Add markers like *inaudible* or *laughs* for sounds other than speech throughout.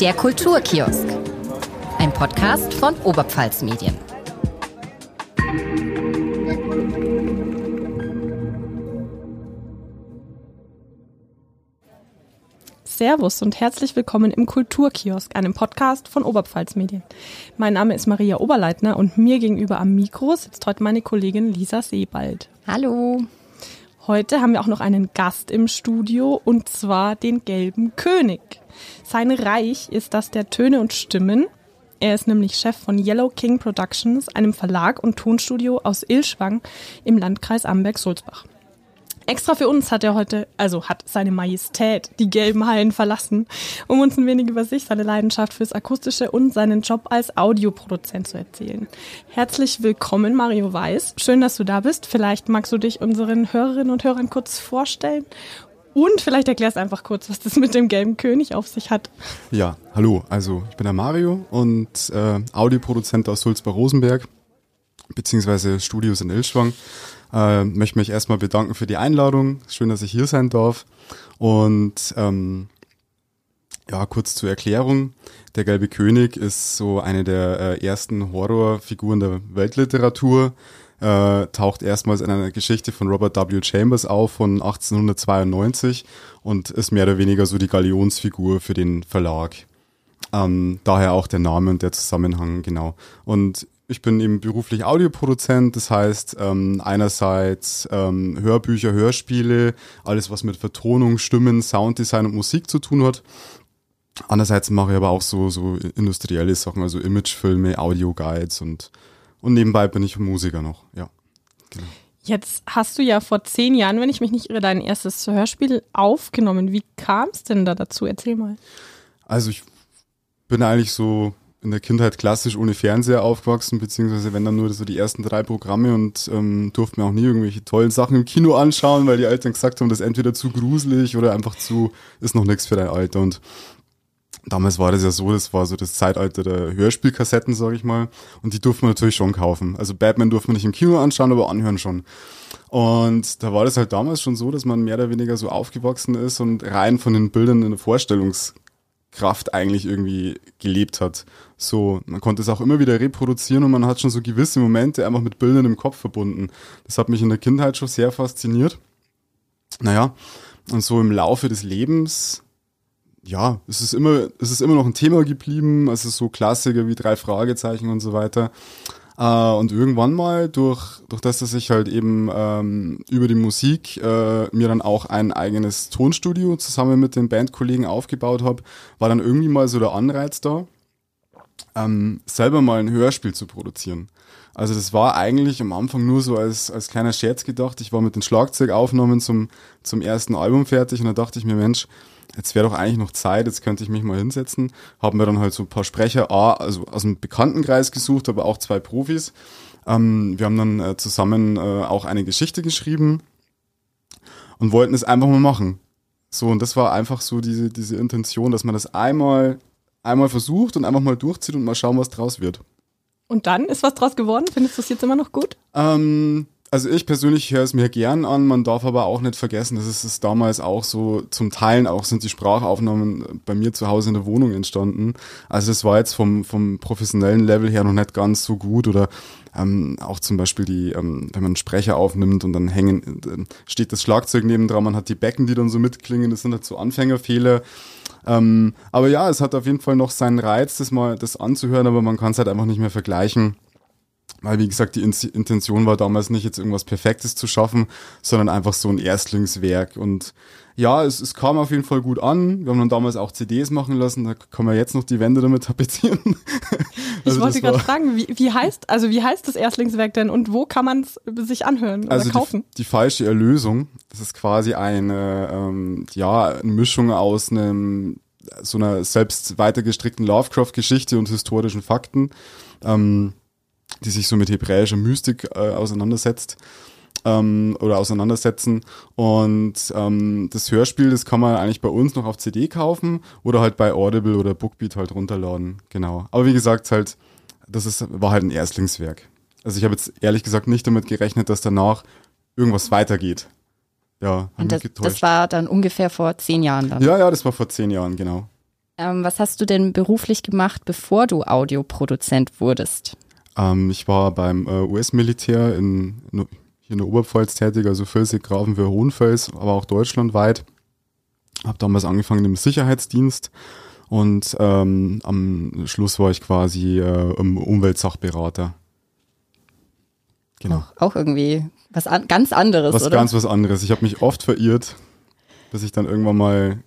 Der Kulturkiosk. Ein Podcast von Oberpfalz Medien. Servus und herzlich willkommen im Kulturkiosk, einem Podcast von Oberpfalz Medien. Mein Name ist Maria Oberleitner und mir gegenüber am Mikro sitzt heute meine Kollegin Lisa Sebald. Hallo. Heute haben wir auch noch einen Gast im Studio und zwar den gelben König. Sein Reich ist das der Töne und Stimmen. Er ist nämlich Chef von Yellow King Productions, einem Verlag und Tonstudio aus Ilschwang im Landkreis Amberg-Sulzbach. Extra für uns hat er heute, also hat seine Majestät die gelben Hallen verlassen, um uns ein wenig über sich, seine Leidenschaft fürs Akustische und seinen Job als Audioproduzent zu erzählen. Herzlich willkommen, Mario Weiß. Schön, dass du da bist. Vielleicht magst du dich unseren Hörerinnen und Hörern kurz vorstellen und vielleicht erklärst einfach kurz, was das mit dem gelben König auf sich hat. Ja, hallo. Also ich bin der Mario und äh, Audioproduzent aus Sulzbach-Rosenberg, beziehungsweise Studios in Ilschwang. Äh, möchte mich erstmal bedanken für die Einladung. Schön, dass ich hier sein darf. Und ähm, ja, kurz zur Erklärung. Der Gelbe König ist so eine der äh, ersten Horrorfiguren der Weltliteratur. Äh, taucht erstmals in einer Geschichte von Robert W. Chambers auf von 1892 und ist mehr oder weniger so die Galionsfigur für den Verlag. Ähm, daher auch der Name und der Zusammenhang, genau. Und ich bin eben beruflich Audioproduzent, das heißt ähm, einerseits ähm, Hörbücher, Hörspiele, alles was mit Vertonung, Stimmen, Sounddesign und Musik zu tun hat. Andererseits mache ich aber auch so so industrielle Sachen, also Imagefilme, Audioguides und und nebenbei bin ich Musiker noch, ja. Genau. Jetzt hast du ja vor zehn Jahren, wenn ich mich nicht irre, dein erstes Hörspiel aufgenommen. Wie kam es denn da dazu? Erzähl mal. Also ich bin eigentlich so in der Kindheit klassisch ohne Fernseher aufgewachsen, beziehungsweise wenn dann nur so die ersten drei Programme und ähm, durfte mir auch nie irgendwelche tollen Sachen im Kino anschauen, weil die Eltern gesagt haben, das ist entweder zu gruselig oder einfach zu, ist noch nichts für dein Alter. Und damals war das ja so, das war so das Zeitalter der Hörspielkassetten, sag ich mal. Und die durfte man natürlich schon kaufen. Also Batman durfte man nicht im Kino anschauen, aber anhören schon. Und da war das halt damals schon so, dass man mehr oder weniger so aufgewachsen ist und rein von den Bildern in der Vorstellungs Kraft eigentlich irgendwie gelebt hat. So, man konnte es auch immer wieder reproduzieren und man hat schon so gewisse Momente einfach mit Bildern im Kopf verbunden. Das hat mich in der Kindheit schon sehr fasziniert. Naja, und so im Laufe des Lebens, ja, es ist immer, es ist immer noch ein Thema geblieben, also so Klassiker wie drei Fragezeichen und so weiter. Äh, und irgendwann mal, durch, durch das, dass ich halt eben ähm, über die Musik äh, mir dann auch ein eigenes Tonstudio zusammen mit den Bandkollegen aufgebaut habe, war dann irgendwie mal so der Anreiz da, ähm, selber mal ein Hörspiel zu produzieren. Also das war eigentlich am Anfang nur so als, als kleiner Scherz gedacht. Ich war mit den Schlagzeugaufnahmen zum, zum ersten Album fertig und da dachte ich mir, Mensch, jetzt wäre doch eigentlich noch Zeit, jetzt könnte ich mich mal hinsetzen. Haben wir dann halt so ein paar Sprecher, A, also aus dem Bekanntenkreis gesucht, aber auch zwei Profis. Ähm, wir haben dann äh, zusammen äh, auch eine Geschichte geschrieben und wollten es einfach mal machen. So, und das war einfach so diese, diese Intention, dass man das einmal, einmal versucht und einfach mal durchzieht und mal schauen, was draus wird. Und dann ist was draus geworden? Findest du es jetzt immer noch gut? Ähm, also ich persönlich höre es mir gern an, man darf aber auch nicht vergessen, das ist es damals auch so, zum Teilen auch sind die Sprachaufnahmen bei mir zu Hause in der Wohnung entstanden. Also es war jetzt vom, vom professionellen Level her noch nicht ganz so gut oder ähm, auch zum Beispiel die, ähm, wenn man Sprecher aufnimmt und dann hängen, äh, steht das Schlagzeug neben dran, man hat die Becken, die dann so mitklingen, das sind halt so Anfängerfehler. Ähm, aber ja, es hat auf jeden Fall noch seinen Reiz, das mal das anzuhören, aber man kann es halt einfach nicht mehr vergleichen weil, wie gesagt, die Intention war damals nicht jetzt irgendwas Perfektes zu schaffen, sondern einfach so ein Erstlingswerk. Und ja, es, es kam auf jeden Fall gut an. Wir haben dann damals auch CDs machen lassen, da kann man jetzt noch die Wände damit tapezieren. *laughs* also ich wollte gerade fragen, wie, wie heißt, also wie heißt das Erstlingswerk denn und wo kann man es sich anhören oder also kaufen? Die, die falsche Erlösung, das ist quasi eine, ähm, ja, eine Mischung aus einem so einer selbst weitergestrickten Lovecraft-Geschichte und historischen Fakten. Ähm, die sich so mit hebräischer Mystik äh, auseinandersetzt ähm, oder auseinandersetzen. Und ähm, das Hörspiel, das kann man eigentlich bei uns noch auf CD kaufen oder halt bei Audible oder Bookbeat halt runterladen. Genau. Aber wie gesagt, halt, das ist, war halt ein Erstlingswerk. Also ich habe jetzt ehrlich gesagt nicht damit gerechnet, dass danach irgendwas weitergeht. Ja, Und das, das war dann ungefähr vor zehn Jahren dann. Ja, ja, das war vor zehn Jahren, genau. Ähm, was hast du denn beruflich gemacht, bevor du Audioproduzent wurdest? Ähm, ich war beim äh, US-Militär in, in, hier in der Oberpfalz tätig, also Völsig, Grafenwöhr, Hohenfels, aber auch deutschlandweit. Habe damals angefangen im Sicherheitsdienst und ähm, am Schluss war ich quasi äh, Umweltsachberater. Genau. Auch, auch irgendwie was an, ganz anderes, was oder? ganz was anderes. Ich habe mich oft verirrt, bis ich dann irgendwann mal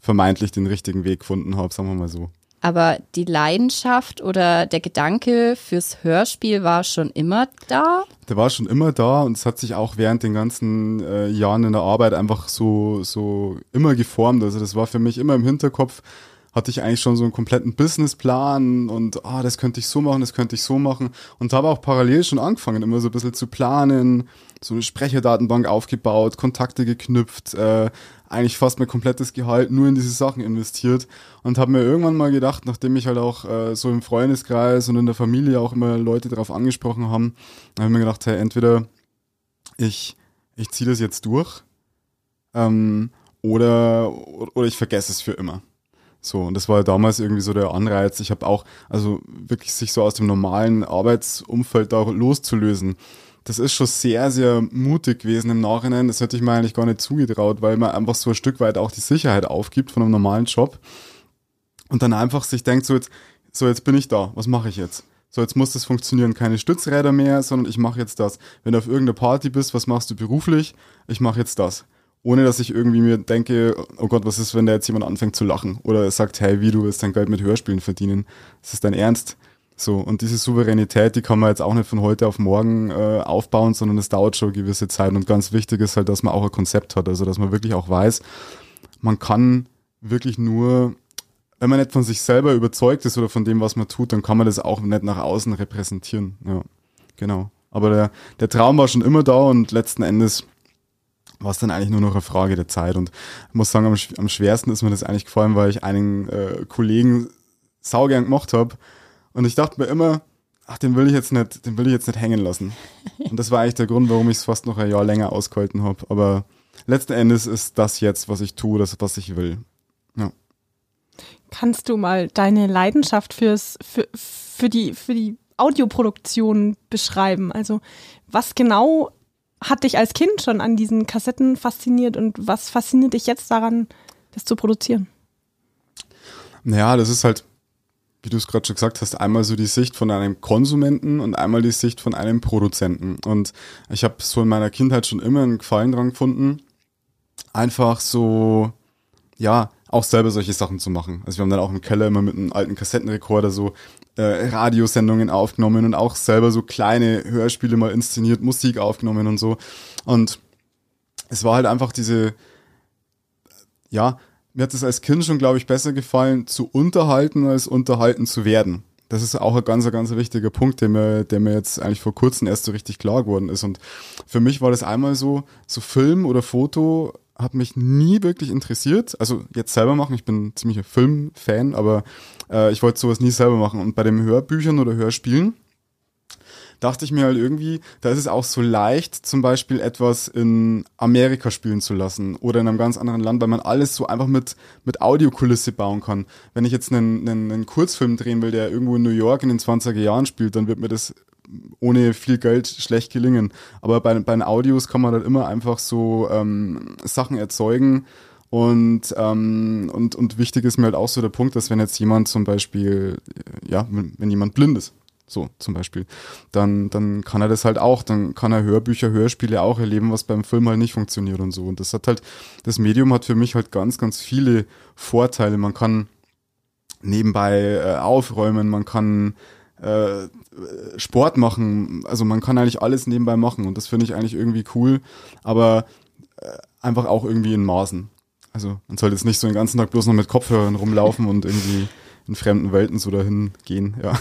vermeintlich den richtigen Weg gefunden habe, sagen wir mal so. Aber die Leidenschaft oder der Gedanke fürs Hörspiel war schon immer da? Der war schon immer da und es hat sich auch während den ganzen äh, Jahren in der Arbeit einfach so, so immer geformt. Also das war für mich immer im Hinterkopf, hatte ich eigentlich schon so einen kompletten Businessplan und ah, das könnte ich so machen, das könnte ich so machen und habe auch parallel schon angefangen, immer so ein bisschen zu planen, so eine Sprecherdatenbank aufgebaut, Kontakte geknüpft, äh, eigentlich fast mein komplettes Gehalt nur in diese Sachen investiert und habe mir irgendwann mal gedacht, nachdem ich halt auch äh, so im Freundeskreis und in der Familie auch immer Leute darauf angesprochen haben, habe ich mir gedacht, hey, entweder ich, ich ziehe das jetzt durch ähm, oder, oder ich vergesse es für immer. So, und das war damals irgendwie so der Anreiz. Ich habe auch, also wirklich sich so aus dem normalen Arbeitsumfeld da loszulösen. Das ist schon sehr, sehr mutig gewesen im Nachhinein. Das hätte ich mir eigentlich gar nicht zugetraut, weil man einfach so ein Stück weit auch die Sicherheit aufgibt von einem normalen Job. Und dann einfach sich denkt, so jetzt, so jetzt bin ich da, was mache ich jetzt? So, jetzt muss das funktionieren, keine Stützräder mehr, sondern ich mache jetzt das. Wenn du auf irgendeiner Party bist, was machst du beruflich? Ich mache jetzt das ohne dass ich irgendwie mir denke, oh Gott, was ist, wenn da jetzt jemand anfängt zu lachen oder sagt, hey, wie du willst dein Geld mit Hörspielen verdienen? Das ist dein Ernst. So, und diese Souveränität, die kann man jetzt auch nicht von heute auf morgen äh, aufbauen, sondern es dauert schon eine gewisse Zeit. Und ganz wichtig ist halt, dass man auch ein Konzept hat, also dass man wirklich auch weiß, man kann wirklich nur, wenn man nicht von sich selber überzeugt ist oder von dem, was man tut, dann kann man das auch nicht nach außen repräsentieren. Ja, genau. Aber der, der Traum war schon immer da und letzten Endes war es dann eigentlich nur noch eine Frage der Zeit. Und ich muss sagen, am, am schwersten ist mir das eigentlich gefallen, weil ich einen äh, Kollegen saugern gemacht habe. Und ich dachte mir immer, ach, den will ich jetzt nicht, den will ich jetzt nicht hängen lassen. Und das war eigentlich der Grund, warum ich es fast noch ein Jahr länger ausgehalten habe. Aber letzten Endes ist das jetzt, was ich tue, das, was ich will. Ja. Kannst du mal deine Leidenschaft fürs, für, für die, für die Audioproduktion beschreiben? Also, was genau hat dich als Kind schon an diesen Kassetten fasziniert und was fasziniert dich jetzt daran, das zu produzieren? Naja, das ist halt, wie du es gerade schon gesagt hast, einmal so die Sicht von einem Konsumenten und einmal die Sicht von einem Produzenten. Und ich habe so in meiner Kindheit schon immer einen Gefallen dran gefunden, einfach so, ja, auch selber solche Sachen zu machen. Also wir haben dann auch im Keller immer mit einem alten Kassettenrekorder so äh, Radiosendungen aufgenommen und auch selber so kleine Hörspiele mal inszeniert, Musik aufgenommen und so. Und es war halt einfach diese, ja, mir hat es als Kind schon, glaube ich, besser gefallen, zu unterhalten, als unterhalten zu werden. Das ist auch ein ganz, ganz wichtiger Punkt, der mir, der mir jetzt eigentlich vor kurzem erst so richtig klar geworden ist. Und für mich war das einmal so, so Film oder Foto hat mich nie wirklich interessiert. Also jetzt selber machen, ich bin ziemlicher Filmfan, aber äh, ich wollte sowas nie selber machen. Und bei den Hörbüchern oder Hörspielen dachte ich mir halt irgendwie, da ist es auch so leicht, zum Beispiel etwas in Amerika spielen zu lassen oder in einem ganz anderen Land, weil man alles so einfach mit, mit Audiokulisse bauen kann. Wenn ich jetzt einen, einen, einen Kurzfilm drehen will, der irgendwo in New York in den 20er Jahren spielt, dann wird mir das ohne viel Geld schlecht gelingen. Aber bei, bei den Audios kann man halt immer einfach so ähm, Sachen erzeugen. Und, ähm, und, und wichtig ist mir halt auch so der Punkt, dass wenn jetzt jemand zum Beispiel, ja, wenn, wenn jemand blind ist, so zum Beispiel, dann, dann kann er das halt auch, dann kann er Hörbücher, Hörspiele auch erleben, was beim Film halt nicht funktioniert und so. Und das hat halt, das Medium hat für mich halt ganz, ganz viele Vorteile. Man kann nebenbei äh, aufräumen, man kann äh, Sport machen. Also man kann eigentlich alles nebenbei machen und das finde ich eigentlich irgendwie cool, aber äh, einfach auch irgendwie in Maßen. Also man sollte jetzt nicht so den ganzen Tag bloß noch mit Kopfhörern rumlaufen und irgendwie in fremden Welten so dahin gehen, ja.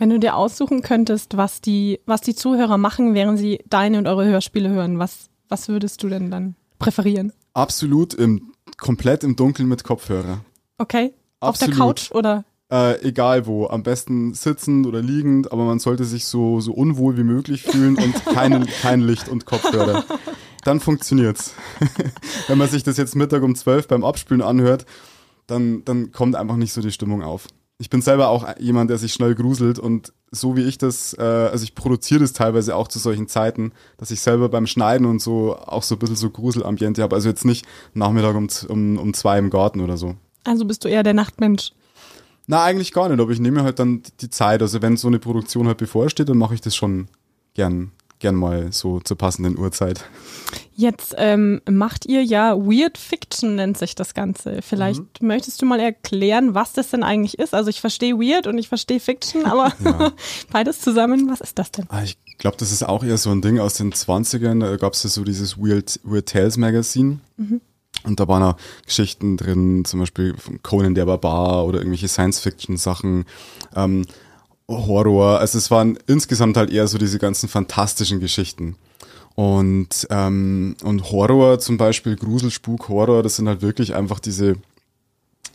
Wenn du dir aussuchen könntest, was die, was die Zuhörer machen, während sie deine und eure Hörspiele hören, was, was würdest du denn dann präferieren? Absolut im, komplett im Dunkeln mit Kopfhörer. Okay. Absolut. Auf der Couch oder? Äh, egal wo, am besten sitzend oder liegend, aber man sollte sich so, so unwohl wie möglich fühlen und *laughs* kein, kein Licht und Kopfhörer. Dann funktioniert's. *laughs* Wenn man sich das jetzt Mittag um zwölf beim Abspülen anhört, dann, dann kommt einfach nicht so die Stimmung auf. Ich bin selber auch jemand, der sich schnell gruselt und so wie ich das, äh, also ich produziere das teilweise auch zu solchen Zeiten, dass ich selber beim Schneiden und so auch so ein bisschen so Gruselambiente habe. Also jetzt nicht Nachmittag um, um, um zwei im Garten oder so. Also bist du eher der Nachtmensch? Na, eigentlich gar nicht, aber ich nehme halt dann die Zeit. Also wenn so eine Produktion halt bevorsteht, dann mache ich das schon gern, gern mal so zur passenden Uhrzeit. Jetzt ähm, macht ihr ja Weird Fiction, nennt sich das Ganze. Vielleicht mhm. möchtest du mal erklären, was das denn eigentlich ist. Also ich verstehe Weird und ich verstehe Fiction, aber *laughs* ja. *laughs* beides zusammen, was ist das denn? Ah, ich glaube, das ist auch eher so ein Ding aus den 20ern. Da gab es ja so dieses Weird, Weird Tales Magazine. Mhm. Und da waren auch Geschichten drin, zum Beispiel von Conan der Barbar oder irgendwelche Science-Fiction-Sachen, ähm, Horror. Also es waren insgesamt halt eher so diese ganzen fantastischen Geschichten. Und, ähm, und Horror zum Beispiel, Gruselspuk, Horror, das sind halt wirklich einfach diese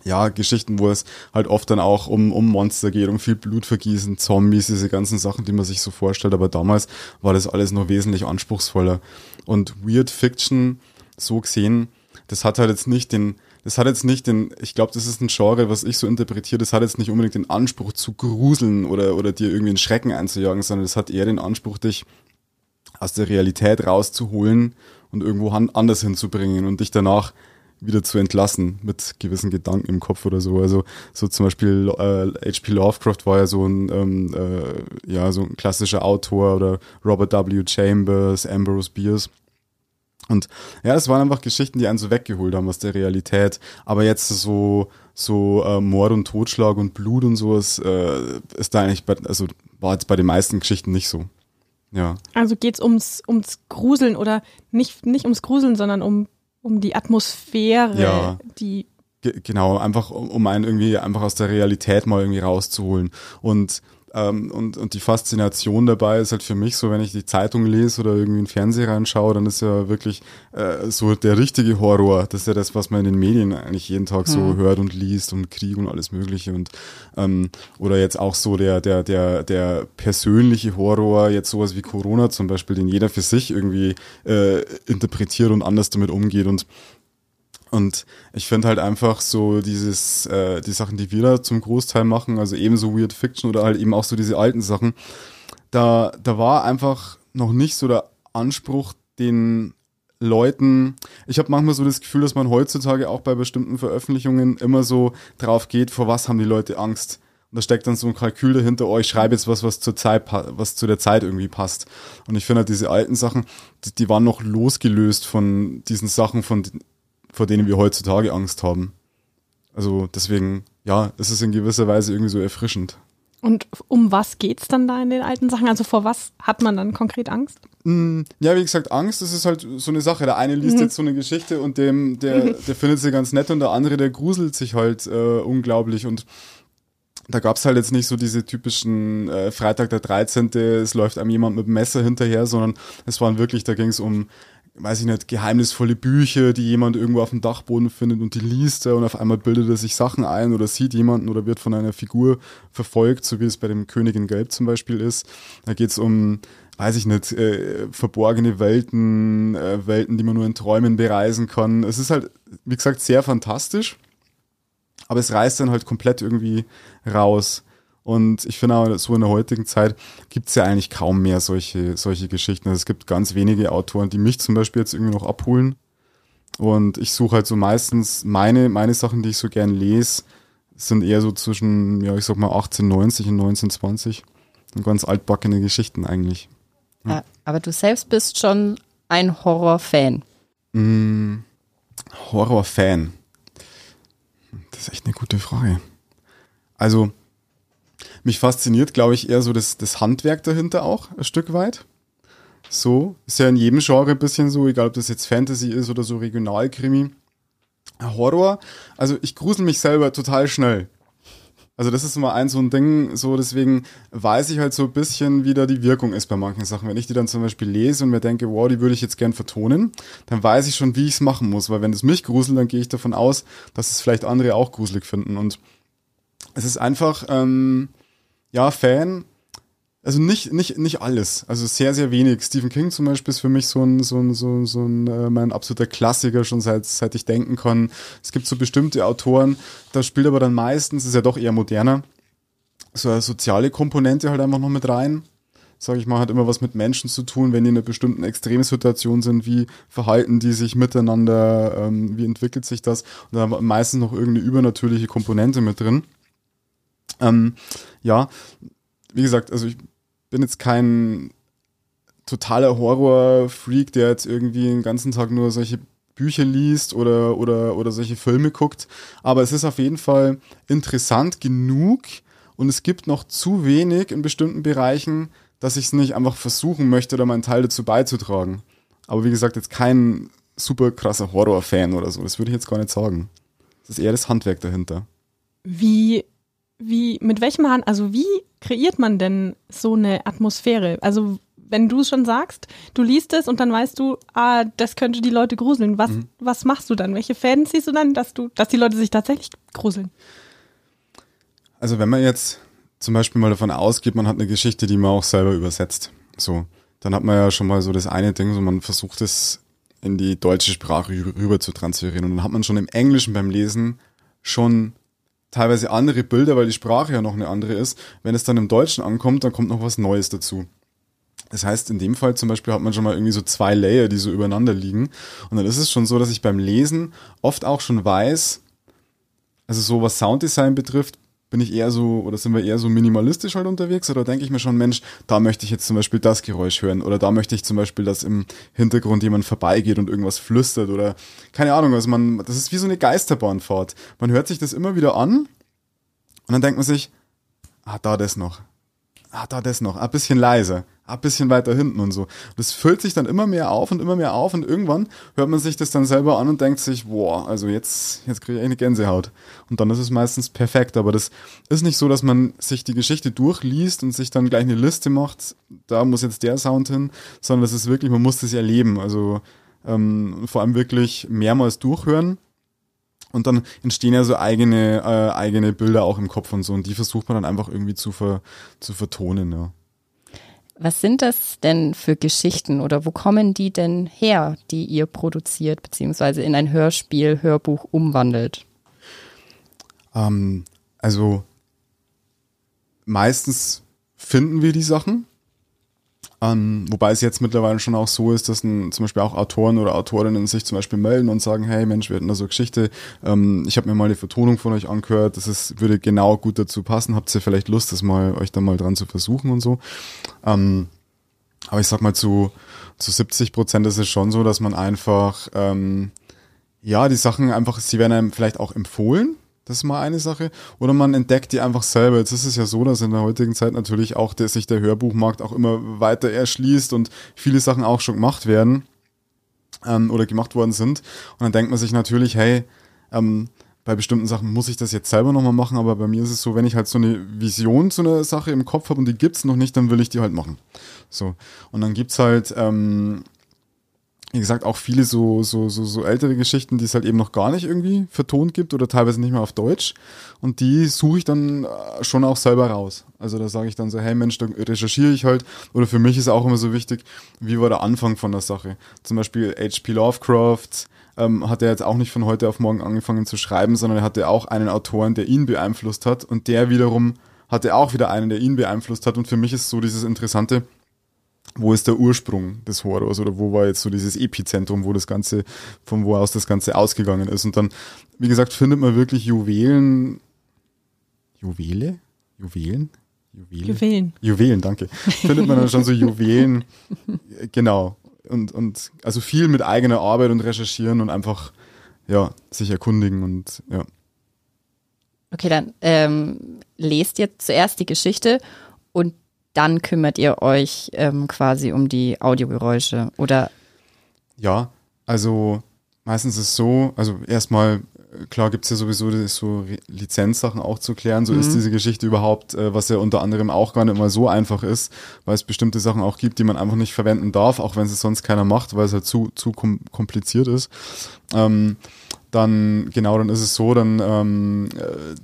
ja, Geschichten, wo es halt oft dann auch um, um Monster geht, um viel Blutvergießen, Zombies, diese ganzen Sachen, die man sich so vorstellt. Aber damals war das alles noch wesentlich anspruchsvoller. Und Weird Fiction, so gesehen, das hat halt jetzt nicht den, das hat jetzt nicht den, ich glaube, das ist ein Genre, was ich so interpretiere, das hat jetzt nicht unbedingt den Anspruch zu gruseln oder, oder dir irgendwie einen Schrecken einzujagen, sondern das hat eher den Anspruch, dich aus der Realität rauszuholen und irgendwo anders hinzubringen und dich danach wieder zu entlassen mit gewissen Gedanken im Kopf oder so. Also so zum Beispiel äh, H.P. Lovecraft war ja so ein ähm, äh, ja so ein klassischer Autor oder Robert W. Chambers, Ambrose Bierce. Und ja, es waren einfach Geschichten, die einen so weggeholt haben aus der Realität. Aber jetzt so so äh, Mord und Totschlag und Blut und sowas äh, ist da eigentlich bei, also war jetzt bei den meisten Geschichten nicht so. Ja. Also geht's ums, ums Gruseln oder nicht, nicht ums Gruseln, sondern um, um die Atmosphäre, ja. die. G genau, einfach um, um einen irgendwie einfach aus der Realität mal irgendwie rauszuholen. Und ähm, und, und die Faszination dabei ist halt für mich so, wenn ich die Zeitung lese oder irgendwie einen Fernseher reinschaue, dann ist ja wirklich äh, so der richtige Horror. Das ist ja das, was man in den Medien eigentlich jeden Tag so mhm. hört und liest und Krieg und alles Mögliche. Und ähm, oder jetzt auch so der, der, der, der persönliche Horror, jetzt sowas wie Corona zum Beispiel, den jeder für sich irgendwie äh, interpretiert und anders damit umgeht. Und und ich finde halt einfach so dieses, äh, die Sachen, die wir da zum Großteil machen, also ebenso Weird Fiction oder halt eben auch so diese alten Sachen, da, da war einfach noch nicht so der Anspruch, den Leuten, ich habe manchmal so das Gefühl, dass man heutzutage auch bei bestimmten Veröffentlichungen immer so drauf geht, vor was haben die Leute Angst. Und da steckt dann so ein Kalkül dahinter, oh, ich schreibe jetzt was, was zur Zeit, was zu der Zeit irgendwie passt. Und ich finde halt diese alten Sachen, die, die waren noch losgelöst von diesen Sachen, von vor denen wir heutzutage Angst haben. Also deswegen, ja, es ist in gewisser Weise irgendwie so erfrischend. Und um was geht's dann da in den alten Sachen? Also vor was hat man dann konkret Angst? Mm, ja, wie gesagt, Angst, das ist halt so eine Sache. Der eine liest mhm. jetzt so eine Geschichte und dem, der, mhm. der findet sie ganz nett und der andere, der gruselt sich halt äh, unglaublich und da gab's halt jetzt nicht so diese typischen äh, Freitag der 13. es läuft einem jemand mit dem Messer hinterher, sondern es waren wirklich, da ging's um weiß ich nicht, geheimnisvolle Bücher, die jemand irgendwo auf dem Dachboden findet und die liest er und auf einmal bildet er sich Sachen ein oder sieht jemanden oder wird von einer Figur verfolgt, so wie es bei dem König in Gelb zum Beispiel ist. Da geht's um, weiß ich nicht, äh, verborgene Welten, äh, Welten, die man nur in Träumen bereisen kann. Es ist halt, wie gesagt, sehr fantastisch, aber es reißt dann halt komplett irgendwie raus. Und ich finde auch, so in der heutigen Zeit gibt es ja eigentlich kaum mehr solche, solche Geschichten. Also es gibt ganz wenige Autoren, die mich zum Beispiel jetzt irgendwie noch abholen. Und ich suche halt so meistens meine, meine Sachen, die ich so gern lese, sind eher so zwischen, ja, ich sag mal 1890 und 1920. Und ganz altbackene Geschichten eigentlich. Ja. Aber du selbst bist schon ein Horror-Fan. Mm, Horror-Fan. Das ist echt eine gute Frage. Also, mich fasziniert, glaube ich, eher so das, das Handwerk dahinter auch, ein Stück weit. So, ist ja in jedem Genre ein bisschen so, egal ob das jetzt Fantasy ist oder so Regionalkrimi. Horror, also ich grusel mich selber total schnell. Also das ist immer ein so ein Ding, so deswegen weiß ich halt so ein bisschen, wie da die Wirkung ist bei manchen Sachen. Wenn ich die dann zum Beispiel lese und mir denke, wow, die würde ich jetzt gern vertonen, dann weiß ich schon, wie ich es machen muss. Weil wenn es mich gruselt, dann gehe ich davon aus, dass es vielleicht andere auch gruselig finden. Und es ist einfach, ähm, ja, Fan also nicht, nicht, nicht alles. Also sehr, sehr wenig. Stephen King zum Beispiel ist für mich so ein, so ein, so ein, so ein äh, mein absoluter Klassiker, schon seit, seit ich denken kann. Es gibt so bestimmte Autoren, da spielt aber dann meistens, ist ja doch eher moderner, so eine soziale Komponente halt einfach noch mit rein. Sag ich mal, hat immer was mit Menschen zu tun, wenn die in einer bestimmten Extremsituation sind, wie verhalten die sich miteinander, ähm, wie entwickelt sich das und da haben meistens noch irgendeine übernatürliche Komponente mit drin. Ähm, ja, wie gesagt, also ich bin jetzt kein totaler Horror-Freak, der jetzt irgendwie den ganzen Tag nur solche Bücher liest oder, oder, oder solche Filme guckt. Aber es ist auf jeden Fall interessant genug und es gibt noch zu wenig in bestimmten Bereichen, dass ich es nicht einfach versuchen möchte oder meinen Teil dazu beizutragen. Aber wie gesagt, jetzt kein super krasser Horror-Fan oder so. Das würde ich jetzt gar nicht sagen. Das ist eher das Handwerk dahinter. Wie wie, mit welchem Hand, also wie kreiert man denn so eine Atmosphäre? Also wenn du es schon sagst, du liest es und dann weißt du, ah, das könnte die Leute gruseln. Was, mhm. was machst du dann? Welche Fäden ziehst du dann, dass du, dass die Leute sich tatsächlich gruseln? Also wenn man jetzt zum Beispiel mal davon ausgeht, man hat eine Geschichte, die man auch selber übersetzt, so, dann hat man ja schon mal so das eine Ding, so man versucht es in die deutsche Sprache rüber zu transferieren und dann hat man schon im Englischen beim Lesen schon teilweise andere Bilder, weil die Sprache ja noch eine andere ist. Wenn es dann im Deutschen ankommt, dann kommt noch was Neues dazu. Das heißt, in dem Fall zum Beispiel hat man schon mal irgendwie so zwei Layer, die so übereinander liegen. Und dann ist es schon so, dass ich beim Lesen oft auch schon weiß, also so was Sounddesign betrifft, bin ich eher so, oder sind wir eher so minimalistisch halt unterwegs, oder denke ich mir schon, Mensch, da möchte ich jetzt zum Beispiel das Geräusch hören, oder da möchte ich zum Beispiel, dass im Hintergrund jemand vorbeigeht und irgendwas flüstert, oder keine Ahnung, also man, das ist wie so eine Geisterbahnfahrt. Man hört sich das immer wieder an, und dann denkt man sich, ah, da das noch, ah, da das noch, ein bisschen leiser ein bisschen weiter hinten und so. Das füllt sich dann immer mehr auf und immer mehr auf und irgendwann hört man sich das dann selber an und denkt sich, boah, also jetzt, jetzt kriege ich eine Gänsehaut. Und dann ist es meistens perfekt, aber das ist nicht so, dass man sich die Geschichte durchliest und sich dann gleich eine Liste macht, da muss jetzt der Sound hin, sondern das ist wirklich, man muss das erleben, also ähm, vor allem wirklich mehrmals durchhören und dann entstehen ja so eigene, äh, eigene Bilder auch im Kopf und so und die versucht man dann einfach irgendwie zu, ver, zu vertonen, ja. Was sind das denn für Geschichten oder wo kommen die denn her, die ihr produziert beziehungsweise in ein Hörspiel, Hörbuch umwandelt? Ähm, also meistens finden wir die Sachen ähm, wobei es jetzt mittlerweile schon auch so ist, dass ein, zum Beispiel auch Autoren oder Autorinnen sich zum Beispiel melden und sagen, hey Mensch, wir hatten da so eine Geschichte, ähm, ich habe mir mal die Vertonung von euch angehört, das ist, würde genau gut dazu passen, habt ihr vielleicht Lust, das mal euch da mal dran zu versuchen und so. Ähm, aber ich sag mal, zu, zu 70 Prozent ist es schon so, dass man einfach, ähm, ja, die Sachen einfach, sie werden einem vielleicht auch empfohlen, das ist mal eine Sache. Oder man entdeckt die einfach selber. Jetzt ist es ja so, dass in der heutigen Zeit natürlich auch der, sich der Hörbuchmarkt auch immer weiter erschließt und viele Sachen auch schon gemacht werden ähm, oder gemacht worden sind. Und dann denkt man sich natürlich, hey, ähm, bei bestimmten Sachen muss ich das jetzt selber nochmal machen, aber bei mir ist es so, wenn ich halt so eine Vision zu einer Sache im Kopf habe und die gibt's noch nicht, dann will ich die halt machen. So. Und dann gibt's halt ähm, wie gesagt, auch viele so, so, so, so ältere Geschichten, die es halt eben noch gar nicht irgendwie vertont gibt oder teilweise nicht mehr auf Deutsch. Und die suche ich dann äh, schon auch selber raus. Also da sage ich dann so, hey Mensch, da recherchiere ich halt. Oder für mich ist auch immer so wichtig, wie war der Anfang von der Sache. Zum Beispiel H.P. Lovecraft ähm, hat er jetzt auch nicht von heute auf morgen angefangen zu schreiben, sondern er hatte auch einen Autoren, der ihn beeinflusst hat. Und der wiederum hatte auch wieder einen, der ihn beeinflusst hat. Und für mich ist so dieses Interessante, wo ist der Ursprung des Horrors oder wo war jetzt so dieses Epizentrum, wo das Ganze, von wo aus das Ganze ausgegangen ist. Und dann, wie gesagt, findet man wirklich Juwelen, Juwele? Juwelen? Juwelen? Juwelen. Juwelen, danke. Findet man dann schon so Juwelen, *laughs* genau. Und, und also viel mit eigener Arbeit und recherchieren und einfach, ja, sich erkundigen und ja. Okay, dann ähm, lest jetzt zuerst die Geschichte und dann kümmert ihr euch ähm, quasi um die Audiogeräusche oder? Ja, also meistens ist es so, also erstmal, klar gibt's ja sowieso so Lizenzsachen auch zu klären, so mhm. ist diese Geschichte überhaupt, äh, was ja unter anderem auch gar nicht mal so einfach ist, weil es bestimmte Sachen auch gibt, die man einfach nicht verwenden darf, auch wenn es sonst keiner macht, weil es halt zu, zu kom kompliziert ist. Ähm, dann, genau, dann ist es so, dann ähm, äh,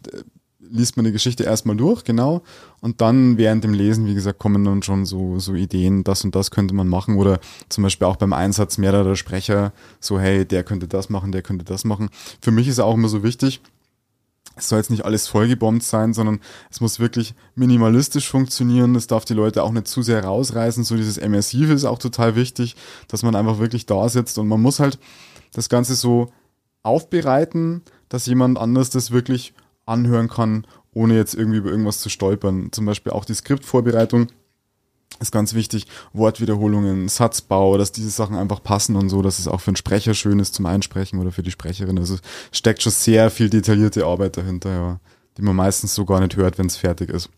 liest man die Geschichte erstmal durch, genau. Und dann während dem Lesen, wie gesagt, kommen dann schon so, so Ideen, das und das könnte man machen. Oder zum Beispiel auch beim Einsatz mehrerer Sprecher, so, hey, der könnte das machen, der könnte das machen. Für mich ist auch immer so wichtig, es soll jetzt nicht alles vollgebombt sein, sondern es muss wirklich minimalistisch funktionieren. Es darf die Leute auch nicht zu sehr rausreißen. So dieses Immersive ist auch total wichtig, dass man einfach wirklich da sitzt und man muss halt das Ganze so aufbereiten, dass jemand anders das wirklich anhören kann, ohne jetzt irgendwie über irgendwas zu stolpern. Zum Beispiel auch die Skriptvorbereitung ist ganz wichtig. Wortwiederholungen, Satzbau, dass diese Sachen einfach passen und so, dass es auch für einen Sprecher schön ist zum Einsprechen oder für die Sprecherin. Also steckt schon sehr viel detaillierte Arbeit dahinter, ja, die man meistens so gar nicht hört, wenn es fertig ist.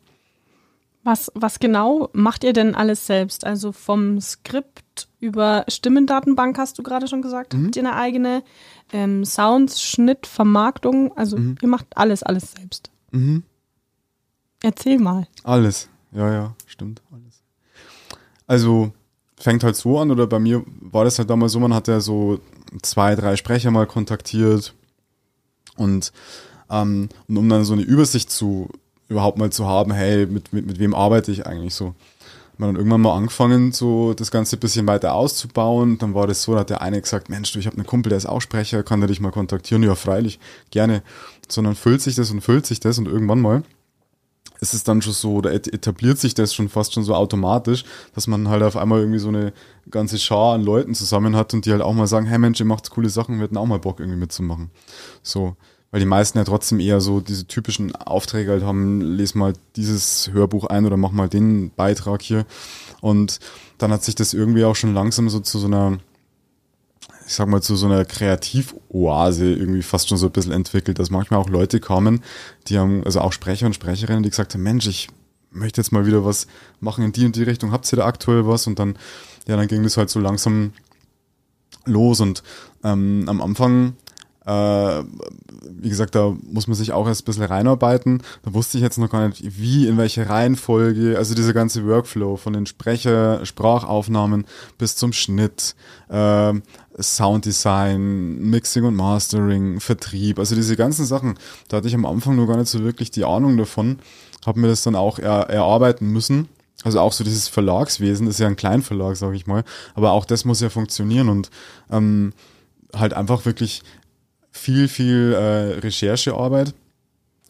Was, was genau macht ihr denn alles selbst? Also vom Skript über Stimmendatenbank hast du gerade schon gesagt, mhm. habt ihr eine eigene ähm, Sounds, Schnitt, Vermarktung? Also mhm. ihr macht alles, alles selbst. Mhm. Erzähl mal. Alles, ja, ja, stimmt, alles. Also fängt halt so an, oder bei mir war das halt damals so, man hat ja so zwei, drei Sprecher mal kontaktiert und, ähm, und um dann so eine Übersicht zu überhaupt mal zu haben, hey, mit, mit, mit wem arbeite ich eigentlich so. Man dann irgendwann mal angefangen, so das Ganze ein bisschen weiter auszubauen. Dann war das so, da hat der eine gesagt, Mensch, du, ich habe einen Kumpel, der ist auch Sprecher, kann der dich mal kontaktieren? Ja, freilich, gerne. Sondern füllt sich das und füllt sich das und irgendwann mal ist es dann schon so, oder etabliert sich das schon fast schon so automatisch, dass man halt auf einmal irgendwie so eine ganze Schar an Leuten zusammen hat und die halt auch mal sagen, hey Mensch, ihr macht coole Sachen, wir hätten auch mal Bock irgendwie mitzumachen. So weil die meisten ja trotzdem eher so diese typischen Aufträge halt haben, les mal dieses Hörbuch ein oder mach mal den Beitrag hier. Und dann hat sich das irgendwie auch schon langsam so zu so einer, ich sag mal, zu so einer Kreativoase irgendwie fast schon so ein bisschen entwickelt, dass manchmal auch Leute kamen, die haben, also auch Sprecher und Sprecherinnen, die gesagt haben, Mensch, ich möchte jetzt mal wieder was machen in die und die Richtung, habt ihr da aktuell was? Und dann, ja, dann ging das halt so langsam los und ähm, am Anfang wie gesagt, da muss man sich auch erst ein bisschen reinarbeiten. Da wusste ich jetzt noch gar nicht, wie, in welche Reihenfolge, also dieser ganze Workflow von den Sprecher, Sprachaufnahmen bis zum Schnitt, äh, Sounddesign, Mixing und Mastering, Vertrieb, also diese ganzen Sachen, da hatte ich am Anfang nur gar nicht so wirklich die Ahnung davon, habe mir das dann auch er, erarbeiten müssen. Also auch so dieses Verlagswesen, ist ja ein Kleinverlag, sage ich mal, aber auch das muss ja funktionieren und ähm, halt einfach wirklich viel, viel äh, Recherchearbeit.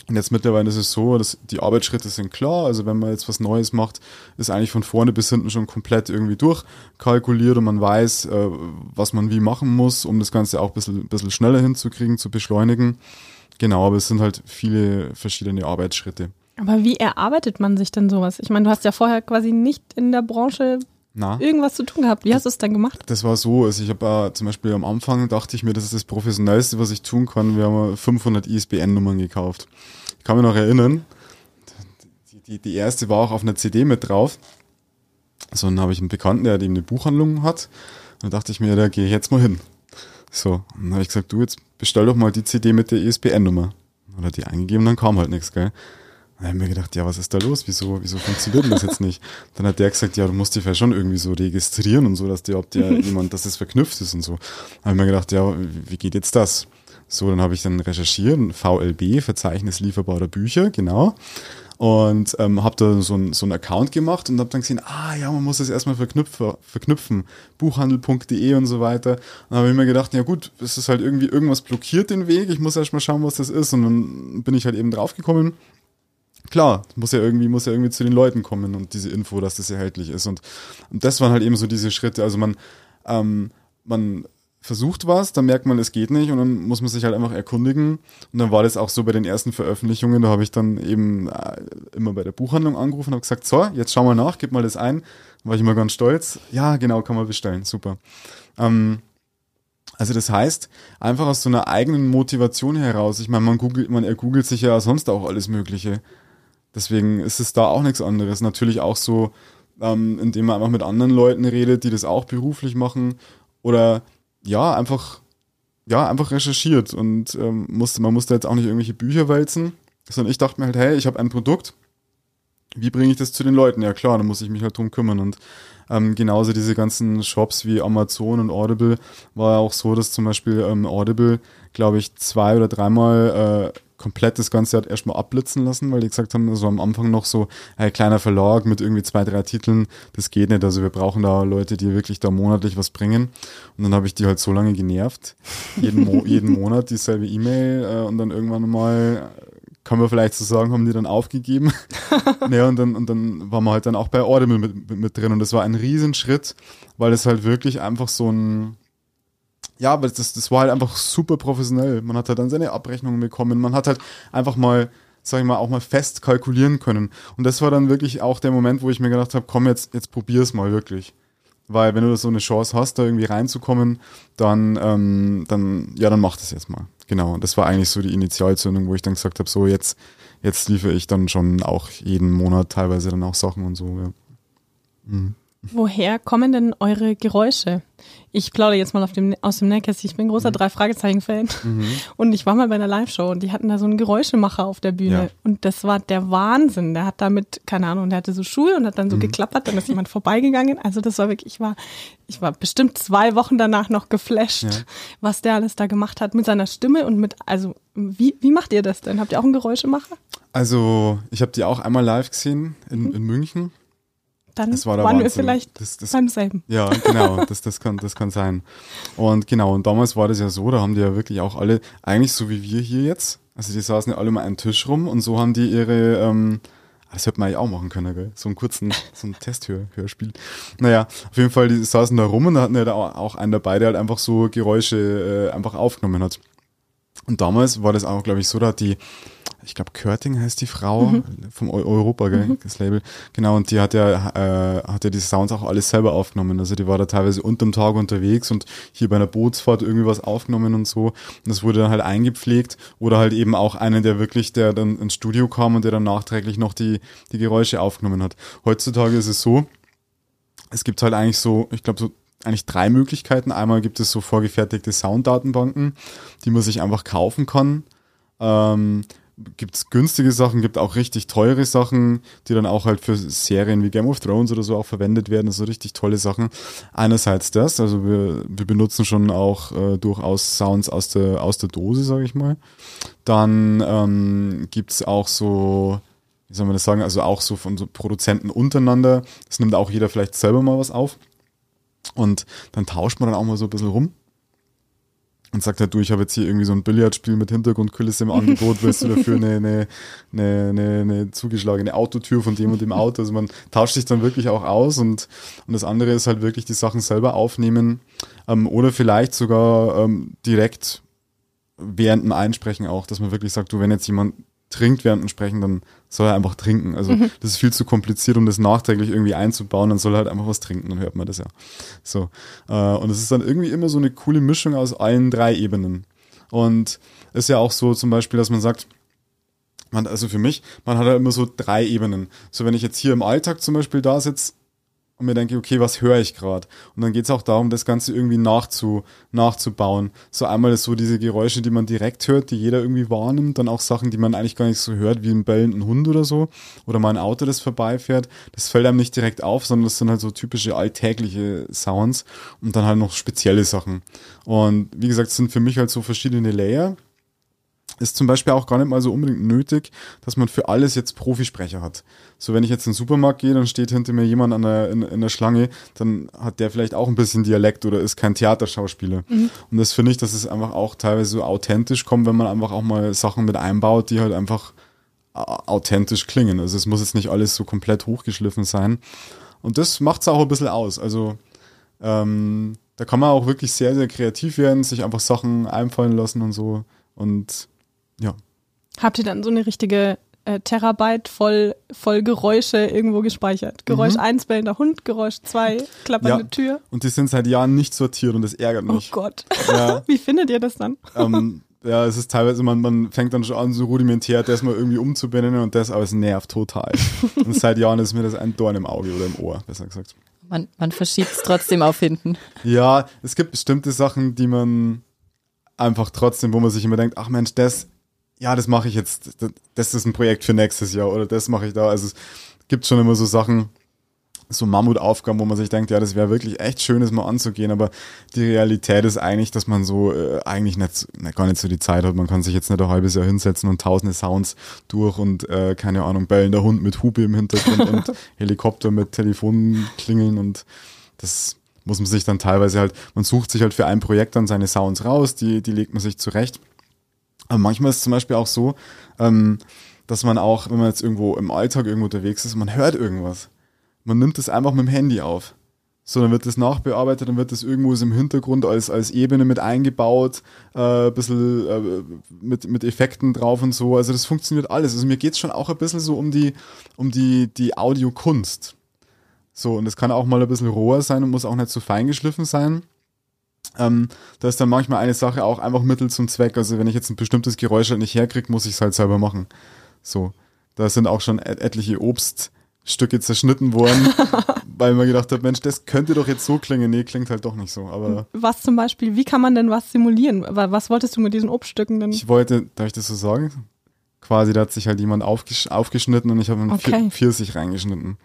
Und jetzt mittlerweile ist es so, dass die Arbeitsschritte sind klar. Also wenn man jetzt was Neues macht, ist eigentlich von vorne bis hinten schon komplett irgendwie durchkalkuliert und man weiß, äh, was man wie machen muss, um das Ganze auch ein bisschen, bisschen schneller hinzukriegen, zu beschleunigen. Genau, aber es sind halt viele verschiedene Arbeitsschritte. Aber wie erarbeitet man sich denn sowas? Ich meine, du hast ja vorher quasi nicht in der Branche na? irgendwas zu tun gehabt. Wie hast du es dann gemacht? Das war so, also ich habe äh, zum Beispiel am Anfang dachte ich mir, das ist das Professionellste, was ich tun kann. Wir haben 500 ISBN-Nummern gekauft. Ich kann mich noch erinnern, die, die, die erste war auch auf einer CD mit drauf. So, dann habe ich einen Bekannten, der eben eine Buchhandlung hat. Dann dachte ich mir, da gehe ich jetzt mal hin. So, und dann habe ich gesagt, du, jetzt bestell doch mal die CD mit der ISBN-Nummer. Oder die eingegeben, dann kam halt nichts, gell. Dann habe ich mir gedacht, ja, was ist da los? Wieso, wieso funktioniert denn das jetzt nicht? Dann hat der gesagt, ja, du musst dich ja schon irgendwie so registrieren und so, dass dir, ob dir jemand, dass das verknüpft ist und so. Dann habe ich mir gedacht, ja, wie geht jetzt das? So, dann habe ich dann recherchiert, VLB, Verzeichnis lieferbarer Bücher, genau. Und ähm, habe da so ein so ein Account gemacht und habe dann gesehen, ah ja, man muss das erstmal verknüpfen, verknüpfen, buchhandel.de und so weiter. Dann habe ich mir gedacht, ja gut, es ist halt irgendwie, irgendwas blockiert den Weg, ich muss erstmal schauen, was das ist. Und dann bin ich halt eben draufgekommen, klar, muss ja irgendwie, muss ja irgendwie zu den Leuten kommen und diese Info, dass das erhältlich ist. Und, und das waren halt eben so diese Schritte. Also man, ähm, man versucht was, dann merkt man, es geht nicht und dann muss man sich halt einfach erkundigen. Und dann war das auch so bei den ersten Veröffentlichungen, da habe ich dann eben äh, immer bei der Buchhandlung angerufen und habe gesagt, so, jetzt schau mal nach, gib mal das ein. Dann war ich immer ganz stolz. Ja, genau, kann man bestellen, super. Ähm, also das heißt, einfach aus so einer eigenen Motivation heraus, ich meine, man googelt, man ergoogelt sich ja sonst auch alles Mögliche. Deswegen ist es da auch nichts anderes. Natürlich auch so, ähm, indem man einfach mit anderen Leuten redet, die das auch beruflich machen. Oder ja, einfach, ja, einfach recherchiert und ähm, musste, man musste jetzt auch nicht irgendwelche Bücher wälzen, sondern ich dachte mir halt, hey, ich habe ein Produkt, wie bringe ich das zu den Leuten? Ja klar, da muss ich mich halt drum kümmern. Und ähm, genauso diese ganzen Shops wie Amazon und Audible war ja auch so, dass zum Beispiel ähm, Audible, glaube ich, zwei oder dreimal äh, komplett das Ganze hat erstmal abblitzen lassen, weil die gesagt haben, so am Anfang noch so ein kleiner Verlag mit irgendwie zwei, drei Titeln, das geht nicht. Also wir brauchen da Leute, die wirklich da monatlich was bringen. Und dann habe ich die halt so lange genervt, jeden, Mo *laughs* jeden Monat dieselbe E-Mail äh, und dann irgendwann mal kann man vielleicht so sagen, haben die dann aufgegeben. *laughs* naja, und dann, und dann waren wir halt dann auch bei Audible mit, mit, mit drin. Und das war ein Riesenschritt, weil es halt wirklich einfach so ein, ja, aber das, das war halt einfach super professionell. Man hat halt dann seine Abrechnungen bekommen. Man hat halt einfach mal, sag ich mal, auch mal fest kalkulieren können. Und das war dann wirklich auch der Moment, wo ich mir gedacht habe, komm, jetzt, jetzt probier's mal wirklich. Weil wenn du so eine Chance hast, da irgendwie reinzukommen, dann, ähm, dann, ja, dann mach das jetzt mal. Genau. Und das war eigentlich so die Initialzündung, wo ich dann gesagt habe, so jetzt, jetzt liefere ich dann schon auch jeden Monat teilweise dann auch Sachen und so, ja. Mhm. Woher kommen denn eure Geräusche? Ich plaudere jetzt mal dem, aus dem Nähkästchen. Ich bin großer mhm. Drei-Fragezeichen-Fan. Mhm. Und ich war mal bei einer Live-Show und die hatten da so einen Geräuschemacher auf der Bühne. Ja. Und das war der Wahnsinn. Der hat damit, keine Ahnung, der hatte so Schuhe und hat dann so mhm. geklappert, dann ist jemand vorbeigegangen. Also das war wirklich, ich war, ich war bestimmt zwei Wochen danach noch geflasht, ja. was der alles da gemacht hat mit seiner Stimme und mit, also wie, wie macht ihr das denn? Habt ihr auch einen Geräuschemacher? Also ich habe die auch einmal live gesehen in, mhm. in München dann waren wir vielleicht das, das, beim selben. Ja, genau, das, das, kann, das kann sein. Und genau, und damals war das ja so, da haben die ja wirklich auch alle, eigentlich so wie wir hier jetzt, also die saßen ja alle mal einen Tisch rum und so haben die ihre, ähm, das hätte man ja auch machen können, gell? So einen kurzen, so ein Testhörspiel. Naja, auf jeden Fall, die saßen da rum und da hatten ja da auch einen dabei, der halt einfach so Geräusche äh, einfach aufgenommen hat. Und damals war das auch, glaube ich, so, da hat die, ich glaube, Körting heißt die Frau mhm. vom Europa, gell, mhm. das Label. Genau, und die hat ja, äh, hat ja die Sounds auch alles selber aufgenommen. Also die war da teilweise unterm Tag unterwegs und hier bei einer Bootsfahrt irgendwie was aufgenommen und so. Und das wurde dann halt eingepflegt oder halt eben auch einen, der wirklich, der dann ins Studio kam und der dann nachträglich noch die, die Geräusche aufgenommen hat. Heutzutage ist es so, es gibt halt eigentlich so, ich glaube, so eigentlich drei Möglichkeiten. Einmal gibt es so vorgefertigte Sounddatenbanken, die man sich einfach kaufen kann. Ähm, gibt es günstige Sachen, gibt auch richtig teure Sachen, die dann auch halt für Serien wie Game of Thrones oder so auch verwendet werden. so richtig tolle Sachen. Einerseits das, also wir, wir benutzen schon auch äh, durchaus Sounds aus der, aus der Dose, sage ich mal. Dann ähm, gibt es auch so, wie soll man das sagen, also auch so von so Produzenten untereinander. Das nimmt auch jeder vielleicht selber mal was auf. Und dann tauscht man dann auch mal so ein bisschen rum und sagt halt, du, ich habe jetzt hier irgendwie so ein Billardspiel mit Hintergrundkulisse im *laughs* Angebot, willst du dafür eine, eine, eine, eine, eine zugeschlagene Autotür von dem und dem Auto? Also man tauscht sich dann wirklich auch aus und, und das andere ist halt wirklich die Sachen selber aufnehmen ähm, oder vielleicht sogar ähm, direkt während dem Einsprechen auch, dass man wirklich sagt, du, wenn jetzt jemand trinkt während dem Sprechen, dann soll er einfach trinken. Also mhm. das ist viel zu kompliziert, um das nachträglich irgendwie einzubauen. Dann soll er halt einfach was trinken, dann hört man das ja. So. Äh, und es ist dann irgendwie immer so eine coole Mischung aus allen drei Ebenen. Und ist ja auch so zum Beispiel, dass man sagt, man, also für mich, man hat halt immer so drei Ebenen. So wenn ich jetzt hier im Alltag zum Beispiel da sitze, und mir denke, okay, was höre ich gerade? Und dann geht es auch darum, das Ganze irgendwie nachzu, nachzubauen. So einmal ist so diese Geräusche, die man direkt hört, die jeder irgendwie wahrnimmt, dann auch Sachen, die man eigentlich gar nicht so hört, wie ein bellenden Hund oder so, oder mal ein Auto, das vorbeifährt. Das fällt einem nicht direkt auf, sondern das sind halt so typische alltägliche Sounds und dann halt noch spezielle Sachen. Und wie gesagt, es sind für mich halt so verschiedene Layer ist zum Beispiel auch gar nicht mal so unbedingt nötig, dass man für alles jetzt Profisprecher hat. So, wenn ich jetzt in den Supermarkt gehe, dann steht hinter mir jemand an der, in, in der Schlange, dann hat der vielleicht auch ein bisschen Dialekt oder ist kein Theaterschauspieler. Mhm. Und das finde ich, dass es einfach auch teilweise so authentisch kommt, wenn man einfach auch mal Sachen mit einbaut, die halt einfach authentisch klingen. Also es muss jetzt nicht alles so komplett hochgeschliffen sein. Und das macht es auch ein bisschen aus. Also ähm, da kann man auch wirklich sehr, sehr kreativ werden, sich einfach Sachen einfallen lassen und so. Und ja. Habt ihr dann so eine richtige äh, Terabyte voll, voll Geräusche irgendwo gespeichert? Geräusch mhm. 1, bellender Hund, Geräusch 2, klappernde ja. Tür. Und die sind seit Jahren nicht sortiert und das ärgert mich. Oh Gott. Ja. *laughs* Wie findet ihr das dann? Ähm, ja, es ist teilweise, man, man fängt dann schon an, so rudimentär das mal irgendwie umzubinden und das aber es nervt total. *laughs* und seit Jahren ist mir das ein Dorn im Auge oder im Ohr, besser gesagt. Man, man verschiebt es trotzdem auf hinten. Ja, es gibt bestimmte Sachen, die man einfach trotzdem, wo man sich immer denkt, ach Mensch, das ja, das mache ich jetzt, das ist ein Projekt für nächstes Jahr oder das mache ich da. Also es gibt schon immer so Sachen, so Mammutaufgaben, wo man sich denkt, ja, das wäre wirklich echt schön, das mal anzugehen, aber die Realität ist eigentlich, dass man so äh, eigentlich nicht, nicht, gar nicht so die Zeit hat. Man kann sich jetzt nicht ein halbes Jahr hinsetzen und tausende Sounds durch und äh, keine Ahnung, bellender Hund mit Hupe im Hintergrund und *laughs* Helikopter mit Telefonklingeln und das muss man sich dann teilweise halt, man sucht sich halt für ein Projekt dann seine Sounds raus, die, die legt man sich zurecht. Aber manchmal ist es zum Beispiel auch so, ähm, dass man auch, wenn man jetzt irgendwo im Alltag irgendwo unterwegs ist, man hört irgendwas. Man nimmt es einfach mit dem Handy auf. So, dann wird das nachbearbeitet, dann wird das irgendwo im Hintergrund als, als Ebene mit eingebaut, äh, bisschen äh, mit, mit Effekten drauf und so. Also das funktioniert alles. Also mir geht's schon auch ein bisschen so um die, um die, die Audiokunst. So, und das kann auch mal ein bisschen roher sein und muss auch nicht so fein geschliffen sein. Ähm, da ist dann manchmal eine Sache auch einfach Mittel zum Zweck. Also wenn ich jetzt ein bestimmtes Geräusch halt nicht herkriege, muss ich es halt selber machen. So, da sind auch schon et etliche Obststücke zerschnitten worden, *laughs* weil man gedacht hat, Mensch, das könnte doch jetzt so klingen. Nee, klingt halt doch nicht so. Aber Was zum Beispiel, wie kann man denn was simulieren? Wa- Was wolltest du mit diesen Obststücken denn? ich wollte, darf ich das so sagen? Quasi, da hat sich halt jemand aufgesch aufgeschnitten und ich habe einen Okay. Pfir- Pfirsich reingeschnitten.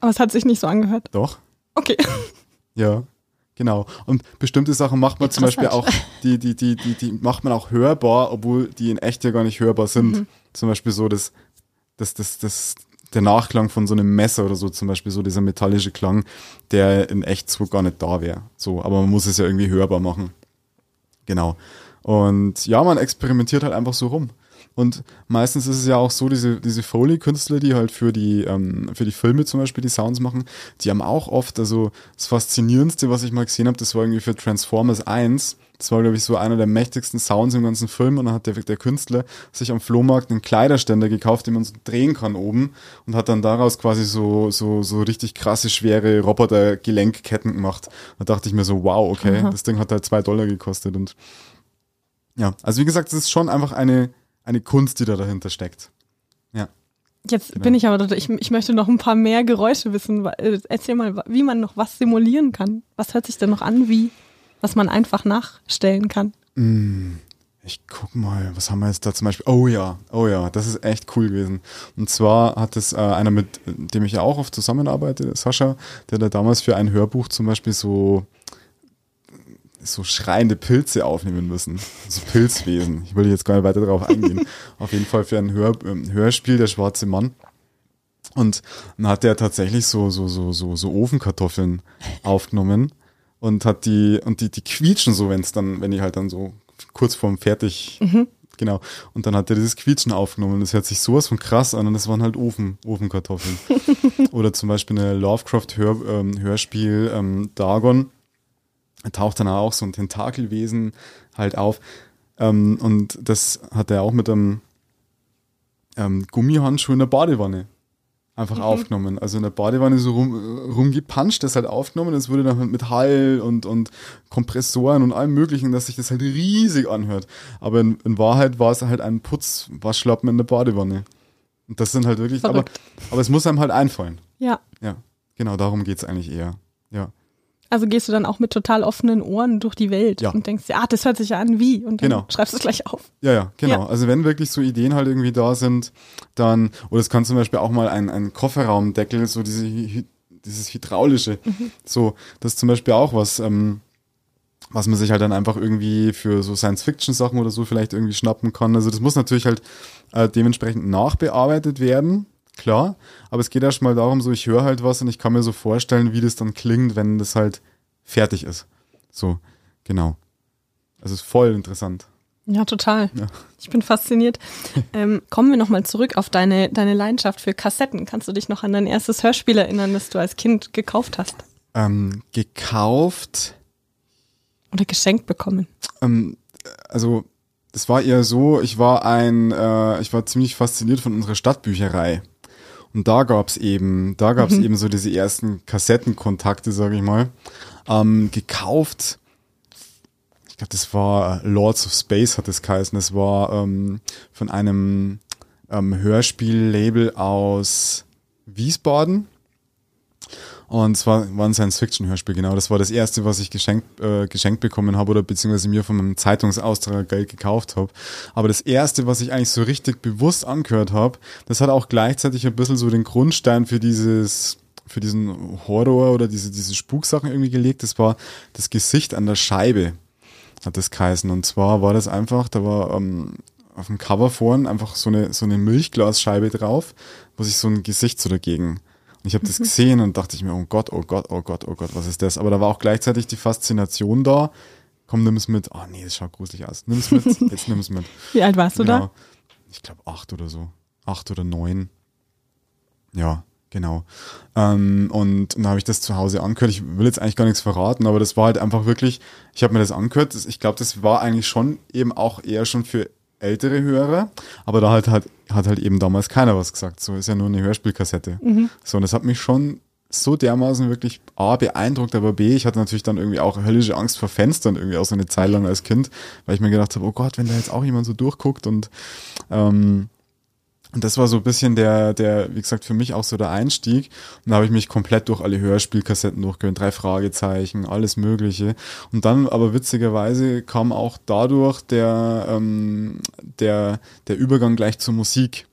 Aber es hat sich nicht so angehört. Doch? Okay. Ja, genau. Und bestimmte Sachen macht man zum Beispiel auch, die, die, die, die, die macht man auch hörbar, obwohl die in echt ja gar nicht hörbar sind. Zum Beispiel so das, das, das, das, der Nachklang von so einem Messer oder so, zum Beispiel so dieser metallische Klang, der in echt so gar nicht da wäre. So, aber man muss es ja irgendwie hörbar machen. Genau. Und ja, man experimentiert halt einfach so rum. Und meistens ist es ja auch so, diese, diese Foley-Künstler, die halt für die, ähm, für die Filme zum Beispiel die Sounds machen, die haben auch oft, also das Faszinierendste, was ich mal gesehen habe, das war irgendwie für Transformers 1. Das war, glaube ich, so einer der mächtigsten Sounds im ganzen Film. Und dann hat der, der Künstler sich am Flohmarkt einen Kleiderständer gekauft, den man so drehen kann oben und hat dann daraus quasi so, so, so richtig krasse, schwere Roboter-Gelenkketten gemacht. Da dachte ich mir so, wow, okay, das Ding hat halt zwei Dollar gekostet und ja, also wie gesagt, es ist schon einfach eine, eine Kunst, die da dahinter steckt. Ja. Jetzt Genau. bin ich aber, ich, ich möchte noch ein paar mehr Geräusche wissen. Äh, Erzähl mal, wie man noch was simulieren kann. Was hört sich denn noch an, wie, was man einfach nachstellen kann? Ich guck mal, was haben wir jetzt da zum Beispiel? Oh ja, oh ja, das ist echt cool gewesen. Und zwar hat es äh, einer, mit dem ich ja auch oft zusammenarbeite, Sascha, der da damals für ein Hörbuch zum Beispiel so so schreiende Pilze aufnehmen müssen. So Pilzwesen. Ich will jetzt gar nicht weiter darauf eingehen. *laughs* Auf jeden Fall für ein Hör, ähm, Hörspiel, der schwarze Mann. Und dann hat der tatsächlich so, so, so, so, so Ofenkartoffeln aufgenommen und hat die, und die, die quietschen so, wenn es dann, wenn die halt dann so kurz vorm fertig, genau. Und dann hat er dieses Quietschen aufgenommen. Das hört sich sowas von krass an und das waren halt Ofen, Ofenkartoffeln. *laughs* Oder zum Beispiel eine Lovecraft-Hörspiel, ähm, Hörspiel, ähm, Dagon. Taucht dann auch so ein Tentakelwesen halt auf. Ähm, und das hat er auch mit einem ähm, Gummihandschuh in der Badewanne einfach aufgenommen. Also in der Badewanne so rum, äh, rumgepanscht, das halt aufgenommen. Das wurde dann halt mit Hall und, und Kompressoren und allem möglichen, dass sich das halt riesig anhört. Aber in, in Wahrheit war es halt ein Putzwaschlappen in der Badewanne. Und das sind halt wirklich, aber, Verrückt. aber es muss einem halt einfallen. Ja. Ja, genau darum geht's eigentlich eher. Ja. Also gehst du dann auch mit total offenen Ohren durch die Welt Ja. und denkst, dir, ah, das hört sich ja an wie und dann Genau. schreibst du es gleich auf. Ja, ja, genau. Ja. Also wenn wirklich so Ideen halt irgendwie da sind, dann, oder es kann zum Beispiel auch mal ein, ein Kofferraumdeckel, so diese, dieses hydraulische, so, das ist zum Beispiel auch was, ähm, was man sich halt dann einfach irgendwie für so Science-Fiction-Sachen oder so vielleicht irgendwie schnappen kann. Also das muss natürlich halt äh, dementsprechend nachbearbeitet werden, klar. Aber es geht erst mal darum, so ich höre halt was und ich kann mir so vorstellen, wie das dann klingt, wenn das halt fertig ist. So, genau. Also ist voll interessant. Ja, total. Ja. Ich bin fasziniert. *laughs* ähm, kommen wir nochmal zurück auf deine, deine Leidenschaft für Kassetten. Kannst du dich noch an dein erstes Hörspiel erinnern, das du als Kind gekauft hast? Ähm, gekauft, Oder geschenkt bekommen? ähm, also es war eher so, ich war ein, äh, ich war ziemlich fasziniert von unserer Stadtbücherei. Und da gab's eben, da gab's eben so diese ersten Kassettenkontakte, sage ich mal. Ähm, gekauft, ich glaube, das war Lords of Space hat es geheißen. Das war ähm, von einem ähm, Hörspiellabel aus Wiesbaden. Und es war, war ein Science-Fiction-Hörspiel, genau. Das war das erste, was ich geschenkt, äh, geschenkt bekommen habe oder beziehungsweise mir von meinem Zeitungsaustrag Geld gekauft habe. Aber das erste, was ich eigentlich so richtig bewusst angehört habe, das hat auch gleichzeitig ein bisschen so den Grundstein für dieses für diesen Horror oder diese, diese Spuksachen irgendwie gelegt. Das war das Gesicht an der Scheibe, hat das geheißen. Und zwar war das einfach, da war ähm, auf dem Cover vorn einfach so eine, so eine Milchglasscheibe drauf, wo sich so ein Gesicht so dagegen. Und ich habe das gesehen und dachte ich mir, oh Gott, oh Gott, oh Gott, oh Gott, was ist das? Aber da war auch gleichzeitig die Faszination da. Komm, nimm es mit. Oh nee, das schaut gruselig aus. Nimm es mit. Jetzt nimm es mit. *laughs* Wie alt warst du Genau. da? Ich glaube acht oder so. Acht oder neun. Ja, genau. Ähm, und dann habe ich das zu Hause angehört. Ich will jetzt eigentlich gar nichts verraten, aber das war halt einfach wirklich, ich habe mir das angehört. Ich glaube, das war eigentlich schon eben auch eher schon für ältere Hörer, aber da hat halt, hat halt eben damals keiner was gesagt. So ist ja nur eine Hörspielkassette. So, und das hat mich schon so dermaßen wirklich A, beeindruckt, aber B, ich hatte natürlich dann irgendwie auch höllische Angst vor Fenstern irgendwie auch so eine Zeit lang als Kind, weil ich mir gedacht habe, oh Gott, wenn da jetzt auch jemand so durchguckt und ähm, und das war so ein bisschen der, der, wie gesagt, für mich auch so der Einstieg. Und da habe ich mich komplett durch alle Hörspielkassetten durchgehört, drei Fragezeichen, alles Mögliche. Und dann aber witzigerweise kam auch dadurch der, ähm, der, der Übergang gleich zur Musik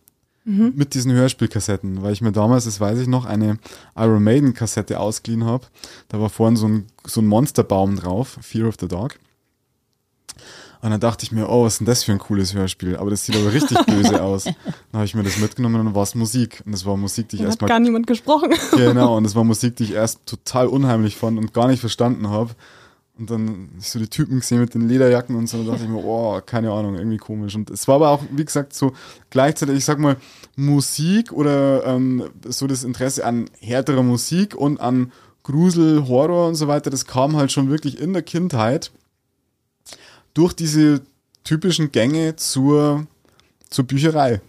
mit diesen Hörspielkassetten, weil ich mir damals, das weiß ich noch, eine Iron Maiden Kassette ausgeliehen habe. Da war vorne so ein, so ein Monsterbaum drauf, Fear of the Dog. Und dann dachte ich mir, oh, was ist denn das für ein cooles Hörspiel? Aber das sieht aber richtig *laughs* böse aus. Dann habe ich mir das mitgenommen und dann war es Musik. Und das war Musik, die ich Da hat erstmal gar niemand gesprochen. *laughs* Genau, und das war *laughs* Musik, die ich erst total unheimlich fand und gar nicht verstanden habe. Und dann ich so die Typen gesehen mit den Lederjacken und so, und dann dachte ich mir, oh, keine Ahnung, irgendwie komisch. Und es war aber auch, wie gesagt, so gleichzeitig, ich sag mal, Musik oder ähm, so das Interesse an härterer Musik und an Grusel, Horror und so weiter, das kam halt schon wirklich in der Kindheit durch diese typischen Gänge zur, zur Bücherei.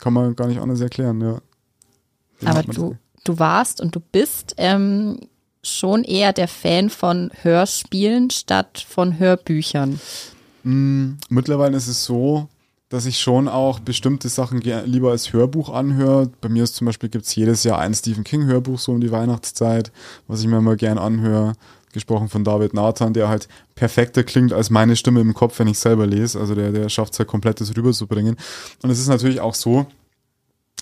Kann man gar nicht anders erklären, ja. Dem Aber du, du warst und du bist ähm, schon eher der Fan von Hörspielen statt von Hörbüchern. Mm, Mittlerweile ist es so, dass ich schon auch bestimmte Sachen lieber als Hörbuch anhöre. Bei mir ist zum Beispiel gibt's jedes Jahr ein Stephen King Hörbuch so um die Weihnachtszeit, was ich mir immer gern anhöre. Gesprochen von David Nathan, der halt perfekter klingt als meine Stimme im Kopf, wenn ich selber lese. Also der, der schafft es halt komplett, das rüberzubringen. Und es ist natürlich auch so,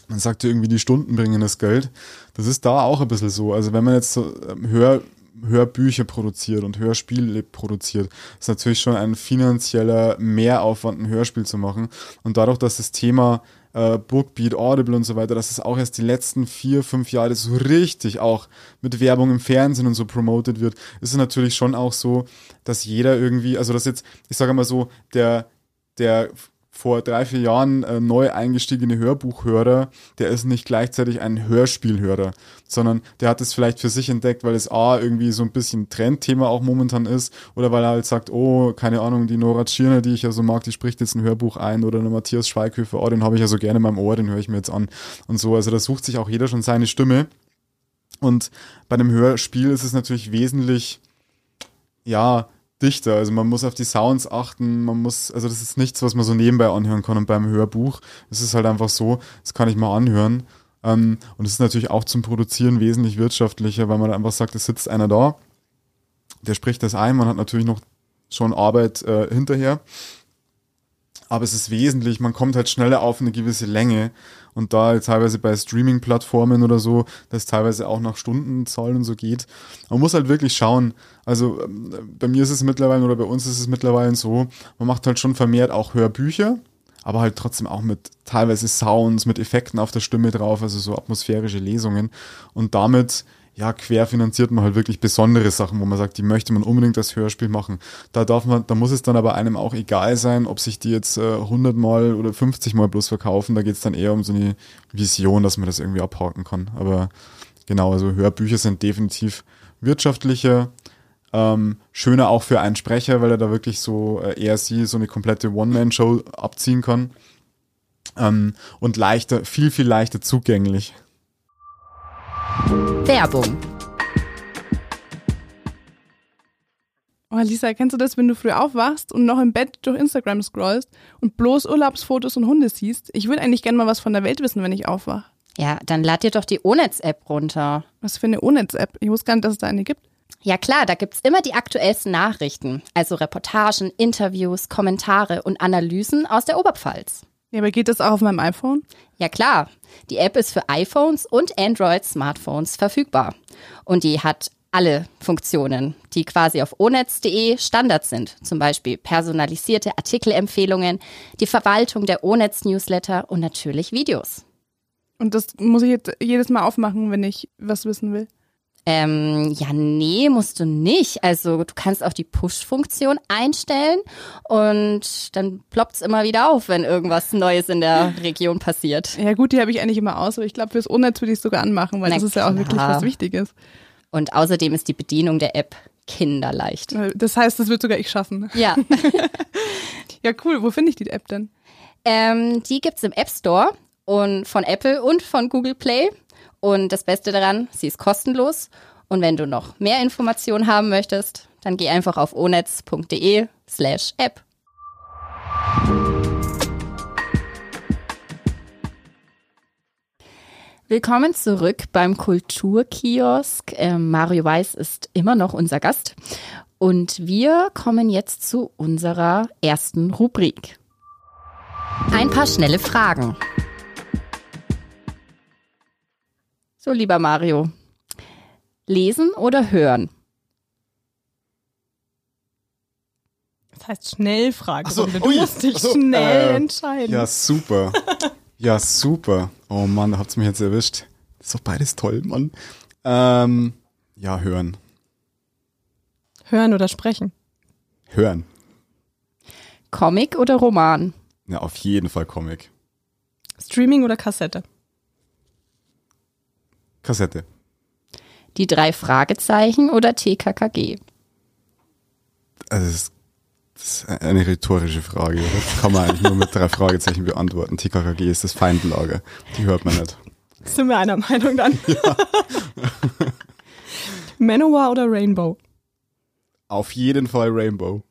man sagt ja irgendwie, die Stunden bringen das Geld. Das ist da auch ein bisschen so. Also wenn man jetzt so ähm, Hör, Hörbücher produziert und Hörspiele produziert, ist natürlich schon ein finanzieller Mehraufwand, ein Hörspiel zu machen. Und dadurch, dass das Thema äh, Bookbeat, Audible und so weiter, dass es auch erst die letzten vier, fünf Jahre so richtig auch mit Werbung im Fernsehen und so promoted wird, ist es natürlich schon auch so, dass jeder irgendwie, also dass jetzt, ich sage mal so, der, der vor drei, vier Jahren äh, neu eingestiegene Hörbuchhörer, der ist nicht gleichzeitig ein Hörspielhörer, sondern der hat es vielleicht für sich entdeckt, weil es A, irgendwie so ein bisschen Trendthema auch momentan ist oder weil er halt sagt, oh, keine Ahnung, die Nora Tschirner, die ich ja so mag, die spricht jetzt ein Hörbuch ein oder eine Matthias Schweighöfer, oh, den habe ich ja so gerne in meinem Ohr, den höre ich mir jetzt an und so. Also da sucht sich auch jeder schon seine Stimme und bei einem Hörspiel ist es natürlich wesentlich, ja, dichter. Also man muss auf die Sounds achten, man muss, also das ist nichts, was man so nebenbei anhören kann und beim Hörbuch. Es ist halt einfach so, das kann ich mal anhören. Ähm, und es ist natürlich auch zum Produzieren wesentlich wirtschaftlicher, weil man einfach sagt, es sitzt einer da, der spricht das ein, man hat natürlich noch schon Arbeit äh, hinterher. Aber es ist wesentlich, man kommt halt schneller auf eine gewisse Länge. Und da teilweise bei Streaming-Plattformen oder so, das teilweise auch nach Stundenzahlen und so geht. Man muss halt wirklich schauen. Also ähm, bei mir ist es mittlerweile oder bei uns ist es mittlerweile so, man macht halt schon vermehrt auch Hörbücher, aber halt trotzdem auch mit teilweise Sounds, mit Effekten auf der Stimme drauf, also so atmosphärische Lesungen. Und damit ja, querfinanziert man halt wirklich besondere Sachen, wo man sagt, die möchte man unbedingt als Hörspiel machen. Da darf man, da muss es dann aber einem auch egal sein, ob sich die jetzt äh, 100 Mal oder 50 Mal bloß verkaufen. Da geht es dann eher um so eine Vision, dass man das irgendwie abhaken kann. Aber genau, also Hörbücher sind definitiv wirtschaftlicher, ähm, schöner auch für einen Sprecher, weil er da wirklich so äh, eher sie so eine komplette One-Man-Show abziehen kann. Ähm, und leichter, viel, viel leichter zugänglich. Werbung. Oh, Lisa, kennst du das, wenn du früh aufwachst und noch im Bett durch Instagram scrollst und bloß Urlaubsfotos und Hunde siehst? Ich würde eigentlich gerne mal was von der Welt wissen, wenn ich aufwache. Ja, dann lad dir doch die Onetz-App runter. Was für eine Onetz-App? Ich wusste gar nicht, dass es da eine gibt. Ja klar, da gibt's immer die aktuellsten Nachrichten, also Reportagen, Interviews, Kommentare und Analysen aus der Oberpfalz. Ja, aber geht das auch auf meinem iPhone? Ja klar, die App ist für iPhones und Android-Smartphones verfügbar. Und die hat alle Funktionen, die quasi auf onetz.de Standard sind. Zum Beispiel personalisierte Artikelempfehlungen, die Verwaltung der Onetz-Newsletter und natürlich Videos. Und das muss ich jetzt jedes Mal aufmachen, wenn ich was wissen will. Ähm, ja, nee, musst du nicht. Also du kannst auch die Push-Funktion einstellen und dann ploppt es immer wieder auf, wenn irgendwas Neues in der *laughs* Region passiert. Ja gut, die habe ich eigentlich immer aus, aber ich glaube, fürs Unnetz würde ich es sogar anmachen, weil Na das ist ja auch wirklich was Wichtiges. Und außerdem ist die Bedienung der App kinderleicht. Das heißt, das wird sogar ich schaffen. Ja, *laughs* Ja, cool. Wo finde ich die App denn? ähm, die gibt's im App Store und von Apple und von Google Play. Und das Beste daran, sie ist kostenlos. Und wenn du noch mehr Informationen haben möchtest, dann geh einfach auf onetz.de slash app. Willkommen zurück beim Kulturkiosk. Ähm, Mario Weiß ist immer noch unser Gast. Und wir kommen jetzt zu unserer ersten Rubrik. Ein paar schnelle Fragen. So, lieber Mario. Lesen oder hören? Das heißt Schnellfrage. So, du ui, musst dich so, schnell äh, entscheiden. Ja, super. Ja, super. Oh Mann, da habt's mich jetzt erwischt. Das ist doch beides toll, Mann. Ähm, ja, hören. Hören oder sprechen. Hören. Comic oder Roman? Ja, auf jeden Fall Comic. Streaming oder Kassette. Kassette. Die drei Fragezeichen oder TKKG? Also, das ist, das ist eine rhetorische Frage. Das kann man eigentlich nur mit drei Fragezeichen beantworten. TKKG ist das Feindlager. Die hört man nicht. Sind wir einer Meinung dann? *laughs* Manowar oder Rainbow? Auf jeden Fall Rainbow.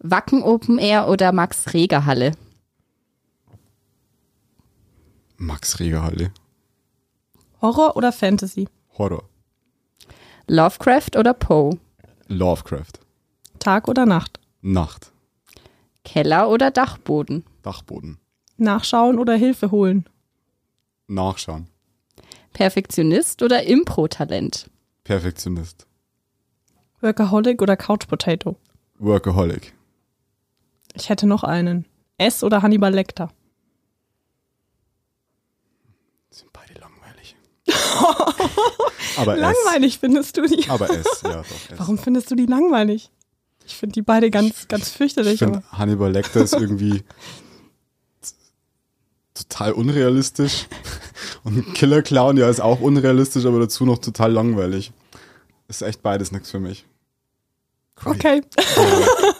Wacken Open Air oder Max Reger Halle? Max Regerhalle. Horror oder Fantasy? Horror. Lovecraft oder Poe? Lovecraft. Tag oder Nacht? Nacht. Keller oder Dachboden? Dachboden. Nachschauen oder Hilfe holen? Nachschauen. Perfektionist oder Impro-Talent? Perfektionist. Workaholic oder Couch Potato? Workaholic. Ich hätte noch einen. S oder Hannibal Lecter? Sind beide. *laughs* aber Langweilig findest du die. Aber S, ja doch. S. Warum findest du die langweilig? Ich finde die beide ganz, ganz Ich fürchterlich. finde, aber Hannibal Lecter ist irgendwie total unrealistisch. Und Killer Clown, ja, ist auch unrealistisch, aber dazu noch total langweilig. Ist echt beides nichts für mich. Okay.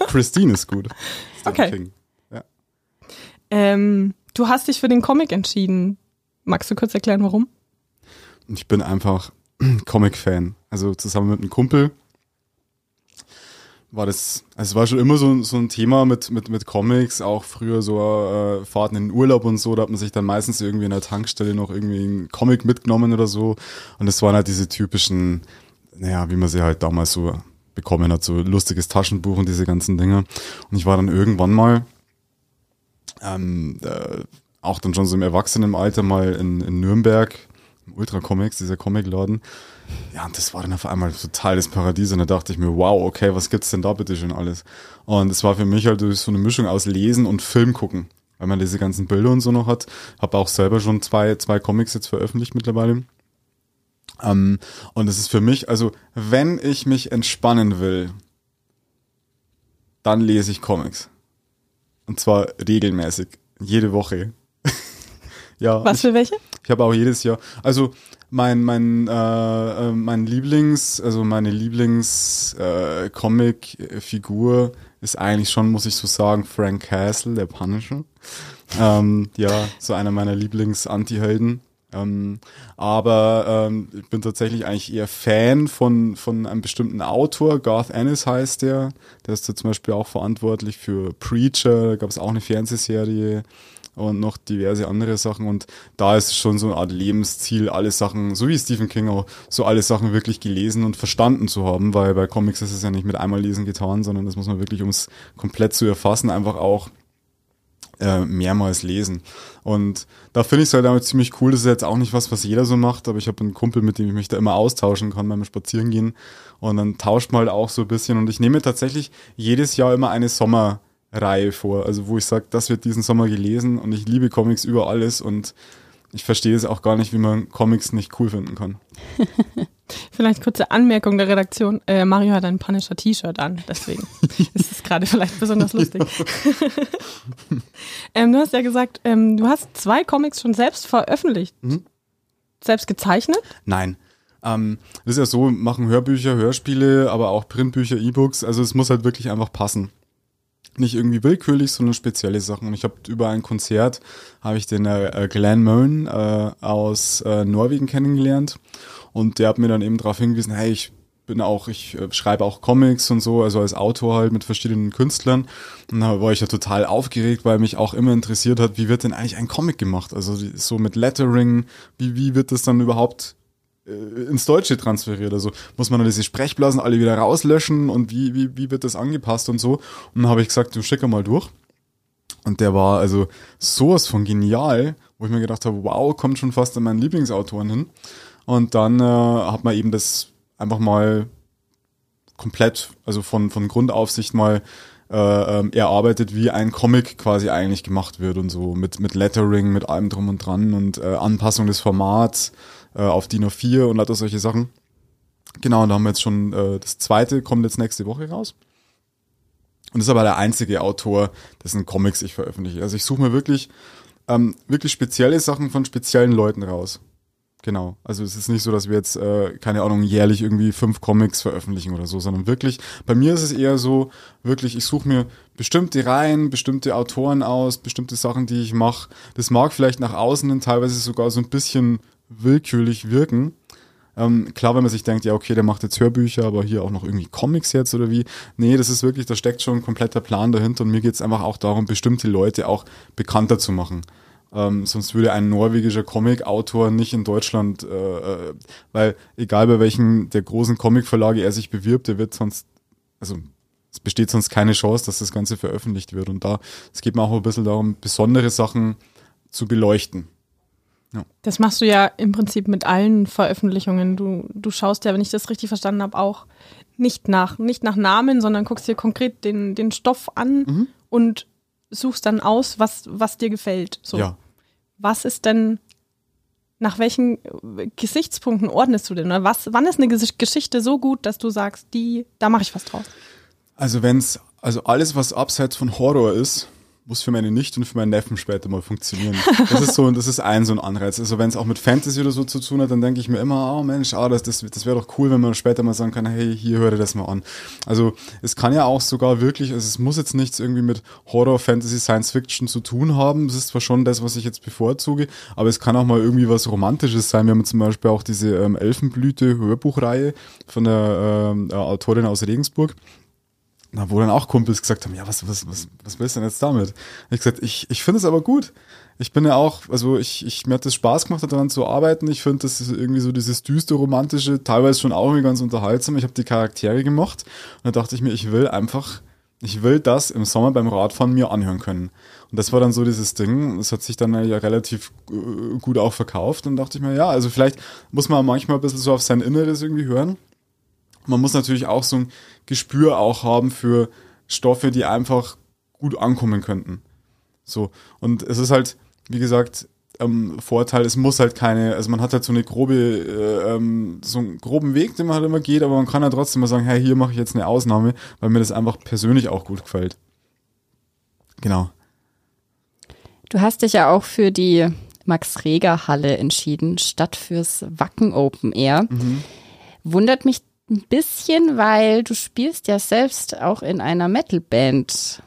Christine ist gut. Stephen Okay. King. Ähm, du hast dich für den Comic entschieden. Magst du kurz erklären, warum? Ich bin einfach *clears throat* Comic-Fan. Also zusammen mit einem Kumpel war das, also es war schon immer so, so ein Thema mit, mit, mit Comics, auch früher so äh, Fahrten in den Urlaub und so, da hat man sich dann meistens irgendwie in der Tankstelle noch irgendwie einen Comic mitgenommen oder so. Und das waren halt diese typischen, naja, wie man sie halt damals so bekommen hat, so lustiges Taschenbuch und diese ganzen Dinge. Und ich war dann irgendwann mal ähm, äh, auch dann schon so im Erwachsenenalter mal in, in Nürnberg, Ultra Comics, dieser Comicladen. Ja, und das war dann auf einmal total das Paradies und da dachte ich mir, wow, okay, was gibt's denn da bitte schon alles? Und es war für mich halt so eine Mischung aus Lesen und Film gucken, weil man diese ganzen Bilder und so noch hat. Habe auch selber schon zwei, zwei Comics jetzt veröffentlicht mittlerweile. Ähm, und es ist für mich, also wenn ich mich entspannen will, dann lese ich Comics. Und zwar regelmäßig, jede Woche. Ja, Was für welche? ich habe auch jedes Jahr, also mein mein äh, äh, mein Lieblings, also meine Lieblings äh, Comic Figur ist eigentlich schon, muss ich so sagen, Frank Castle, der Punisher. Ähm, ja, so einer meiner Lieblings Anti-Helden. Ähm, aber ähm, ich bin tatsächlich eigentlich eher Fan von, von einem bestimmten Autor. Garth Ennis heißt der. Der ist da zum Beispiel auch verantwortlich für Preacher. Da gab es auch eine Fernsehserie und noch diverse andere Sachen. Und da ist es schon so eine Art Lebensziel, alle Sachen, so wie Stephen King auch, so alle Sachen wirklich gelesen und verstanden zu haben, weil bei Comics ist es ja nicht mit einmal lesen getan, sondern das muss man wirklich, um es komplett zu erfassen, einfach auch äh, mehrmals lesen. Und da finde ich es halt damit ziemlich cool. Das ist jetzt auch nicht was, was jeder so macht, aber ich habe einen Kumpel, mit dem ich mich da immer austauschen kann beim Spazierengehen. Und dann tauscht man halt auch so ein bisschen. Und ich nehme tatsächlich jedes Jahr immer eine Sommerreihe vor. Also wo ich sage, das wird diesen Sommer gelesen und ich liebe Comics über alles und ich verstehe es auch gar nicht, wie man Comics nicht cool finden kann. *laughs* Vielleicht kurze Anmerkung der Redaktion. Äh, Mario hat ein Punisher-T-Shirt an, deswegen *laughs* ist es gerade vielleicht besonders lustig. *laughs* ähm, du hast ja gesagt, ähm, du hast zwei Comics schon selbst veröffentlicht. Mhm. Selbst gezeichnet? Nein. Ähm, das ist ja so, machen Hörbücher, Hörspiele, aber auch Printbücher, E-Books. Also es muss halt wirklich einfach passen. Nicht irgendwie willkürlich, sondern spezielle Sachen. Und ich habe über ein Konzert, habe ich den äh, Glenn Moen äh, aus äh, Norwegen kennengelernt. Und der hat mir dann eben darauf hingewiesen, hey, ich bin auch, ich äh, schreibe auch Comics und so, also als Autor halt mit verschiedenen Künstlern. Und da war ich ja total aufgeregt, weil mich auch immer interessiert hat, wie wird denn eigentlich ein Comic gemacht? Also so mit Lettering, wie, wie wird das dann überhaupt äh, ins Deutsche transferiert? Also muss man dann diese Sprechblasen alle wieder rauslöschen und wie, wie, wie wird das angepasst und so? Und dann habe ich gesagt, du schicker mal durch. Und der war also sowas von genial, wo ich mir gedacht habe, wow, kommt schon fast an meinen Lieblingsautoren hin. Und dann äh, hat man eben das einfach mal komplett, also von, von Grundaufsicht mal äh, ähm, erarbeitet, wie ein Comic quasi eigentlich gemacht wird und so mit, mit Lettering, mit allem drum und dran und äh, Anpassung des Formats äh, auf DIN A4 und lauter solche Sachen. Genau, und da haben wir jetzt schon äh, das zweite, kommt jetzt nächste Woche raus. Und ist aber der einzige Autor, dessen Comics ich veröffentliche. Also ich suche mir wirklich, ähm, wirklich spezielle Sachen von speziellen Leuten raus. Genau. Also es ist nicht so, dass wir jetzt, äh, keine Ahnung, jährlich irgendwie fünf Comics veröffentlichen oder so, sondern wirklich, bei mir ist es eher so, wirklich, ich suche mir bestimmte Reihen, bestimmte Autoren aus, bestimmte Sachen, die ich mache. Das mag vielleicht nach außen hin teilweise sogar so ein bisschen willkürlich wirken. Ähm, klar, wenn man sich denkt, ja, okay, der macht jetzt Hörbücher, aber hier auch noch irgendwie Comics jetzt oder wie. Nee, das ist wirklich, da steckt schon ein kompletter Plan dahinter und mir geht's einfach auch darum, bestimmte Leute auch bekannter zu machen. Ähm, sonst würde ein norwegischer Comic-Autor nicht in Deutschland, äh, äh, weil egal bei welchem der großen Comic-Verlage er sich bewirbt, der wird sonst, also es besteht sonst keine Chance, dass das Ganze veröffentlicht wird. Und da, es geht mir auch ein bisschen darum, besondere Sachen zu beleuchten. Das machst du ja im Prinzip mit allen Veröffentlichungen. Du, du schaust ja, wenn ich das richtig verstanden habe, auch nicht nach, nicht nach Namen, sondern guckst dir konkret den, den Stoff an Mhm. und suchst dann aus, was, was dir gefällt. So. Ja. Was ist denn, nach welchen Gesichtspunkten ordnest du denn? Oder was, wann ist eine Ges- Geschichte so gut, dass du sagst, die, da mache ich was draus? Also wenn's, also alles, was abseits von Horror ist, muss für meine Nichte und für meinen Neffen später mal funktionieren. Das ist so, *laughs* das ist ein so ein Anreiz. Also wenn es auch mit Fantasy oder so zu tun hat, dann denke ich mir immer, oh Mensch, ah, das, das, das wäre doch cool, wenn man später mal sagen kann, hey, hier hör dir das mal an. Also es kann ja auch sogar wirklich, also es muss jetzt nichts irgendwie mit Horror, Fantasy, Science Fiction zu tun haben. Das ist zwar schon das, was ich jetzt bevorzuge, aber es kann auch mal irgendwie was Romantisches sein. Wir haben zum Beispiel auch diese ähm, Elfenblüte-Hörbuchreihe von der ähm, äh, Autorin aus Regensburg. Na, wo dann auch Kumpels gesagt haben, ja, was, was, was, was willst du denn jetzt damit? Ich gesagt, ich, ich finde es aber gut. Ich bin ja auch, also ich, ich, mir hat das Spaß gemacht, daran zu arbeiten. Ich finde, das ist irgendwie so dieses düster romantische, teilweise schon auch irgendwie ganz unterhaltsam. Ich habe die Charaktere gemacht und da dachte ich mir, ich will einfach, ich will das im Sommer beim Radfahren mir anhören können. Und das war dann so dieses Ding. Das hat sich dann ja relativ äh, gut auch verkauft. Und dachte ich mir, ja, also vielleicht muss man manchmal ein bisschen so auf sein Inneres irgendwie hören man muss natürlich auch so ein Gespür auch haben für Stoffe, die einfach gut ankommen könnten. So. Und es ist halt, wie gesagt, ähm, Vorteil, es muss halt keine, also man hat halt so eine grobe, äh, ähm, so einen groben Weg, den man halt immer geht, aber man kann ja trotzdem mal sagen, hey, hier mache ich jetzt eine Ausnahme, weil mir das einfach persönlich auch gut gefällt. Genau. Du hast dich ja auch für die Max-Reger-Halle entschieden, statt fürs Wacken Open Air. Wundert mich ein bisschen, weil du spielst ja selbst auch in einer Metal-Band.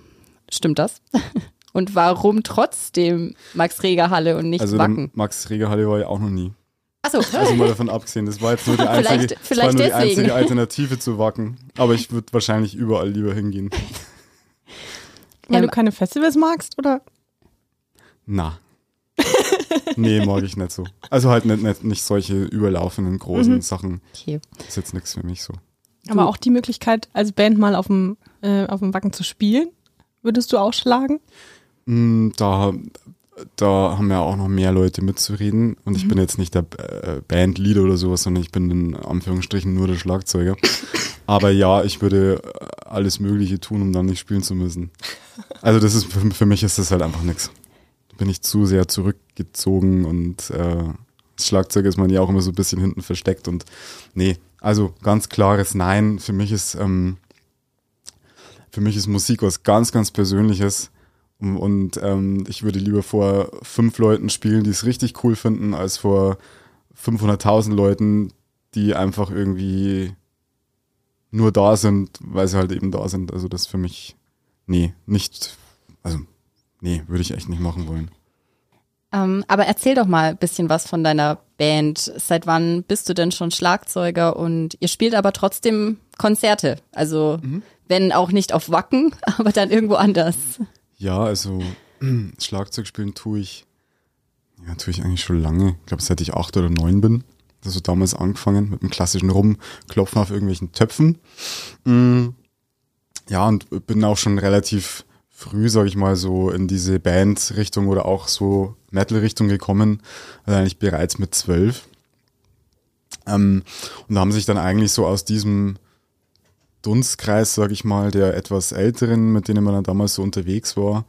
Stimmt das? *laughs* Und warum trotzdem Max-Reger-Halle und nicht Also Wacken? Max Regerhalle war ja auch noch nie. Achso, Also mal *laughs* davon abgesehen, das war jetzt nur die Vielleicht- einzige, war vielleicht nur die einzige Alternative zu Wacken. Aber ich würde wahrscheinlich überall lieber hingehen. Weil Ähm, du keine Festivals magst, oder? Na. Nee, mag ich nicht so. Also halt nicht, nicht, nicht solche überlaufenden großen Mhm. Sachen. okay. ist jetzt nichts für mich so. Aber auch die Möglichkeit, als Band mal auf dem, äh, auf dem Wacken zu spielen, würdest du auch schlagen? Mm, Da, da haben ja auch noch mehr Leute mitzureden und ich bin jetzt nicht der äh, Bandleader oder sowas, sondern ich bin in Anführungsstrichen nur der Schlagzeuger. Aber ja, ich würde äh, alles Mögliche tun, um dann nicht spielen zu müssen. Also das ist für, für mich ist das halt einfach nix. Bin ich zu sehr zurückgezogen und äh, das Schlagzeug ist man ja auch immer so ein bisschen hinten versteckt und nee, also ganz klares Nein. Für mich ist ähm, für mich ist Musik was ganz, ganz Persönliches. Und, und ähm, ich würde lieber vor fünf Leuten spielen, die es richtig cool finden, als vor 500.000 Leuten, die einfach irgendwie nur da sind, weil sie halt eben da sind. Also das für mich, nee, nicht, also nee, würde ich echt nicht machen wollen. Ähm, aber erzähl doch mal ein bisschen was von deiner Band. Seit wann bist du denn schon Schlagzeuger und ihr spielt aber trotzdem Konzerte? Also wenn auch nicht auf Wacken, *laughs* aber dann irgendwo anders. Ja, also *clears throat* Schlagzeug spielen tue ich, ja, tue ich eigentlich schon lange. Ich glaube, seit ich acht oder neun bin. Also damals angefangen mit dem klassischen Rumklopfen auf irgendwelchen Töpfen. Mm, Ja, und bin auch schon relativ früh, sage ich mal, so in diese Band-Richtung oder auch so Metal-Richtung gekommen. Also eigentlich bereits mit zwölf. Ähm, und haben sich dann eigentlich so aus diesem Dunstkreis, sag ich mal, der etwas älteren, mit denen man dann damals so unterwegs war,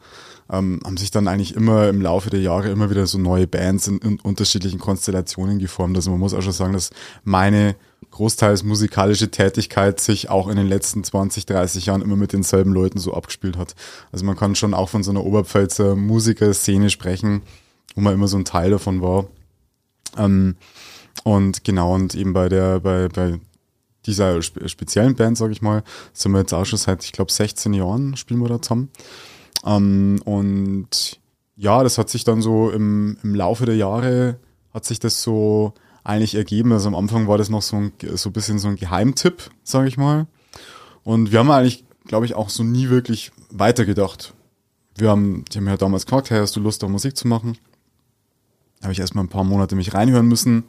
ähm, haben sich dann eigentlich immer im Laufe der Jahre immer wieder so neue Bands in, in unterschiedlichen Konstellationen geformt. Also man muss auch schon sagen, dass meine großteils musikalische Tätigkeit sich auch in den letzten 20, 30 Jahren immer mit denselben Leuten so abgespielt hat. Also man kann schon auch von so einer Oberpfälzer Musikerszene sprechen, wo man immer so ein Teil davon war. Ähm, und genau, und eben bei der, bei, bei dieser spe speziellen Band, sag ich mal, sind wir jetzt auch schon seit, ich glaube, 16 Jahren spielen wir da zusammen. Ähm, und ja, das hat sich dann so im, im Laufe der Jahre, hat sich das so eigentlich ergeben. Also am Anfang war das noch so ein, so ein bisschen so ein Geheimtipp, sag ich mal. Und wir haben eigentlich, glaube ich, auch so nie wirklich weitergedacht. Wir haben, die haben ja damals gefragt, hey, hast du Lust, da Musik zu machen? Da habe ich erstmal ein paar Monate mich reinhören müssen.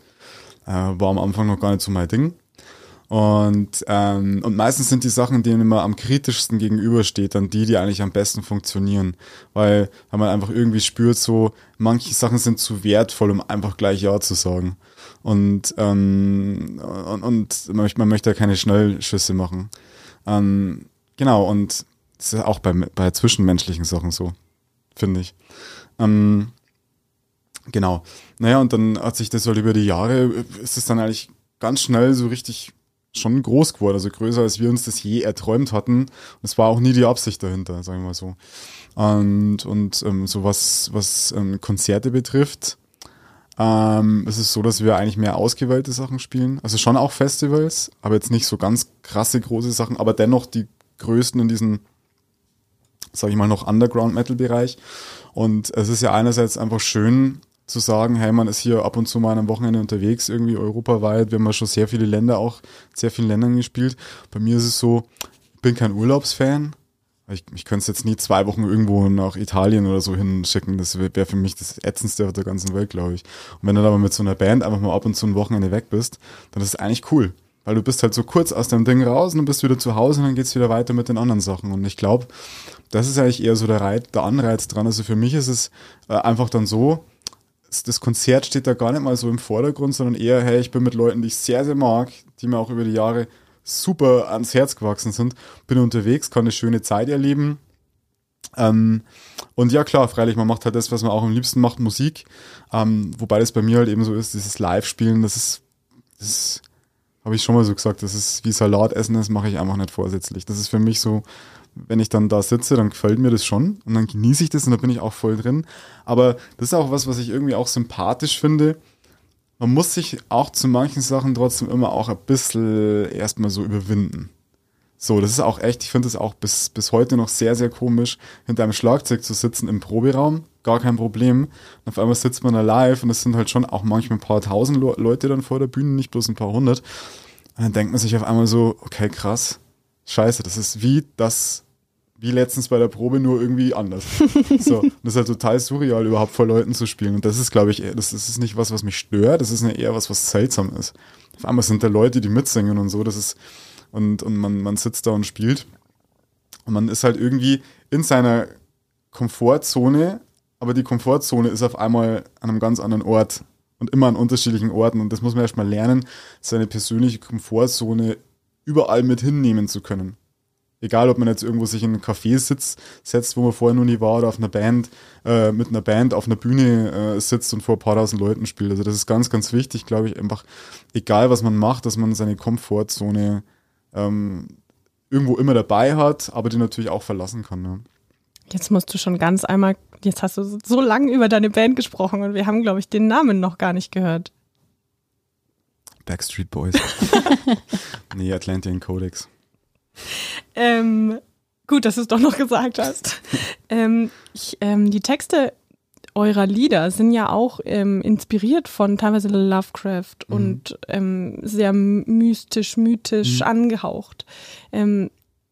Äh, war am Anfang noch gar nicht so mein Ding. Und, ähm, und meistens sind die Sachen, denen man am kritischsten gegenübersteht, dann die, die eigentlich am besten funktionieren. Weil, weil man einfach irgendwie spürt, so, manche Sachen sind zu wertvoll, um einfach gleich Ja zu sagen. Und, ähm, und, und man, möchte- ja keine Schnellschüsse machen. Ähm, genau, und das ist auch bei, bei zwischenmenschlichen Sachen so, finde ich. Ähm, genau. Naja, und dann hat sich das halt über die Jahre, ist es dann eigentlich ganz schnell so richtig schon groß geworden, also größer als wir uns das je erträumt hatten. Es war auch nie die Absicht dahinter, sagen wir mal so. Und, und ähm, so was, was ähm, Konzerte betrifft, ähm, es ist so, dass wir eigentlich mehr ausgewählte Sachen spielen. Also schon auch Festivals, aber jetzt nicht so ganz krasse große Sachen, aber dennoch die größten in diesem, sag ich mal, noch Underground-Metal-Bereich. Und es ist ja einerseits einfach schön zu sagen, hey, man ist hier ab und zu mal am Wochenende unterwegs, irgendwie europaweit. Wir haben ja schon sehr viele Länder auch, sehr vielen Ländern gespielt. Bei mir ist es so, ich bin kein Urlaubsfan. Ich, ich könnte es jetzt nie zwei Wochen irgendwo nach Italien oder so hinschicken. Das wäre wär für mich das Ätzendste auf der ganzen Welt, glaube ich. Und wenn du dann aber mit so einer Band einfach mal ab und zu ein Wochenende weg bist, dann ist es eigentlich cool. Weil du bist halt so kurz aus deinem Ding raus und dann bist du wieder zu Hause und dann geht's wieder weiter mit den anderen Sachen. Und ich glaube, das ist eigentlich eher so der, Reiz, der Anreiz dran. Also für mich ist es äh, einfach dann so, das Konzert steht da gar nicht mal so im Vordergrund, sondern eher, hey, ich bin mit Leuten, die ich sehr, sehr mag, die mir auch über die Jahre super ans Herz gewachsen sind, bin unterwegs, kann eine schöne Zeit erleben. Ähm, und ja, klar, freilich, man macht halt das, was man auch am liebsten macht, Musik. Ähm, wobei das bei mir halt eben so ist, dieses Live-Spielen, das ist, das habe ich schon mal so gesagt, das ist wie Salat essen, das mache ich einfach nicht vorsätzlich. Das ist für mich so, wenn ich dann da sitze, dann gefällt mir das schon und dann genieße ich das und da bin ich auch voll drin. Aber das ist auch was, was ich irgendwie auch sympathisch finde. Man muss sich auch zu manchen Sachen trotzdem immer auch ein bisschen erstmal so überwinden. So, das ist auch echt, ich finde es auch bis, bis heute noch sehr, sehr komisch, hinter einem Schlagzeug zu sitzen im Proberaum, gar kein Problem. Und auf einmal sitzt man da live und es sind halt schon auch manchmal ein paar tausend Le- Leute dann vor der Bühne, nicht bloß ein paar hundert. Und dann denkt man sich auf einmal so, okay, krass, scheiße, das ist wie das, wie letztens bei der Probe, nur irgendwie anders. *laughs* so, und das ist halt total surreal, überhaupt vor Leuten zu spielen. Und das ist, glaube ich, das ist nicht was, was mich stört, das ist eher was, was seltsam ist. Auf einmal sind da Leute, die mitsingen und so, das ist, und, und man, man sitzt da und spielt. Und man ist halt irgendwie in seiner Komfortzone, aber die Komfortzone ist auf einmal an einem ganz anderen Ort und immer an unterschiedlichen Orten. Und das muss man erstmal lernen, seine persönliche Komfortzone überall mit hinnehmen zu können. Egal, ob man jetzt irgendwo sich in einem Café sitzt, setzt, wo man vorher noch nie war, oder auf einer Band, äh, mit einer Band auf einer Bühne äh, sitzt und vor ein paar tausend Leuten spielt. Also das ist ganz, ganz wichtig, glaube ich, einfach, egal was man macht, dass man seine Komfortzone ähm, irgendwo immer dabei hat, aber die natürlich auch verlassen kann. Ne? Jetzt musst du schon ganz einmal, jetzt hast du so lange über deine Band gesprochen und wir haben, glaube ich, den Namen noch gar nicht gehört. Backstreet Boys. *laughs* nee, Atlantean Codex. Ähm, gut, dass du es doch noch gesagt hast. ähm, ich, ähm, die Texte eurer Lieder sind ja auch ähm, inspiriert von teilweise Lovecraft Mhm. und ähm, sehr mystisch, mythisch Mhm. angehaucht. Ähm,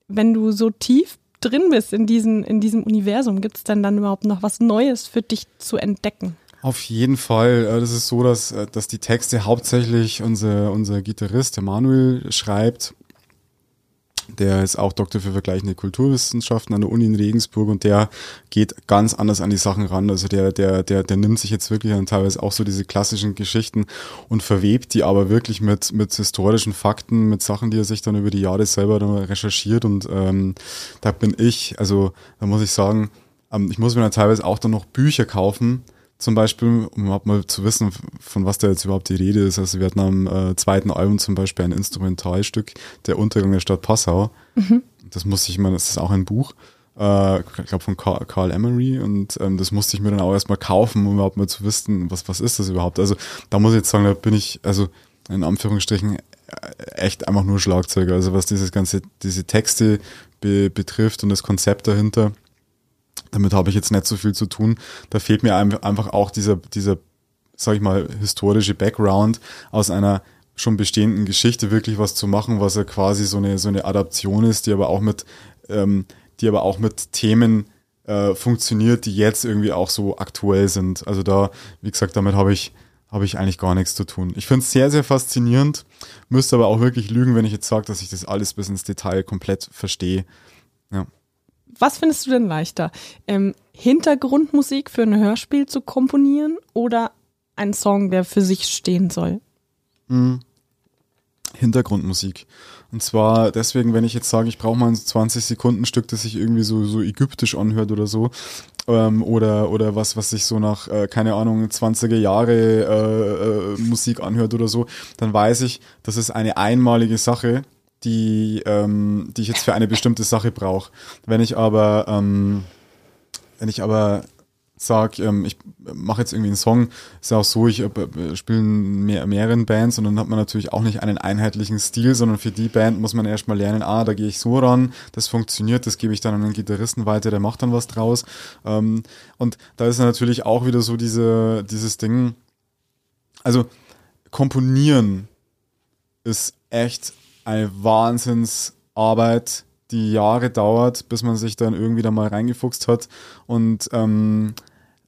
wenn du so tief drin bist in, diesen, in diesem Universum, gibt es denn dann überhaupt noch was Neues für dich zu entdecken? Auf jeden Fall. Äh, Das ist so, dass, äh, dass die Texte hauptsächlich unser, unser Gitarrist, der Manuel, schreibt. Der ist auch Doktor für vergleichende Kulturwissenschaften an der Uni in Regensburg und der geht ganz anders an die Sachen ran. Also der, der, der, der nimmt sich jetzt wirklich an teilweise auch so diese klassischen Geschichten und verwebt die aber wirklich mit, mit historischen Fakten, mit Sachen, die er sich dann über die Jahre selber dann recherchiert und ähm, da bin ich, also da muss ich sagen, ähm, ich muss mir dann teilweise auch dann noch Bücher kaufen, zum Beispiel, um überhaupt mal zu wissen, von was da jetzt überhaupt die Rede ist. Also wir hatten am äh, zweiten Album zum Beispiel ein Instrumentalstück, Der Untergang der Stadt Passau. Das musste ich mir, das ist auch ein Buch, äh, ich glaube von Carl, Carl Emery und ähm, das musste ich mir dann auch erstmal kaufen, um überhaupt mal zu wissen, was, was ist das überhaupt. Also da muss ich jetzt sagen, da bin ich, also in Anführungsstrichen, äh, echt einfach nur Schlagzeuger. Also was dieses ganze, diese Texte be betrifft und das Konzept dahinter, damit habe ich jetzt nicht so viel zu tun. Da fehlt mir ein- einfach auch dieser, dieser, sag ich mal, historische Background aus einer schon bestehenden Geschichte wirklich was zu machen, was ja quasi so eine, so eine Adaption ist, die aber auch mit, ähm, die aber auch mit Themen äh, funktioniert, die jetzt irgendwie auch so aktuell sind. Also da, wie gesagt, damit habe ich, habe ich eigentlich gar nichts zu tun. Ich finde es sehr, sehr faszinierend, müsste aber auch wirklich lügen, wenn ich jetzt sage, dass ich das alles bis ins Detail komplett verstehe. Ja. Was findest du denn leichter? Ähm, Hintergrundmusik für ein Hörspiel zu komponieren oder ein Song, der für sich stehen soll? Hintergrundmusik. Und zwar deswegen, wenn ich jetzt sage, ich brauche mal ein 20 Sekunden Stück, das sich irgendwie so, so ägyptisch anhört oder so, ähm, oder, oder was, was sich so nach, äh, keine Ahnung, 20er Jahre äh, äh, Musik anhört oder so, dann weiß ich, das ist eine einmalige Sache, die, ähm, die ich jetzt für eine bestimmte Sache brauche. Wenn ich aber, ähm, wenn ich aber sag, ähm, ich mache jetzt irgendwie einen Song, ist ja auch so, ich äh, spiele in mehr, mehreren Bands und dann hat man natürlich auch nicht einen einheitlichen Stil, sondern für die Band muss man erstmal lernen, ah, da gehe ich so ran, das funktioniert, das gebe ich dann an den Gitarristen weiter, der macht dann was draus. Ähm, und da ist natürlich auch wieder so diese, dieses Ding, also komponieren ist echt eine Wahnsinnsarbeit, die Jahre dauert, bis man sich dann irgendwie da mal reingefuchst hat. Und ähm,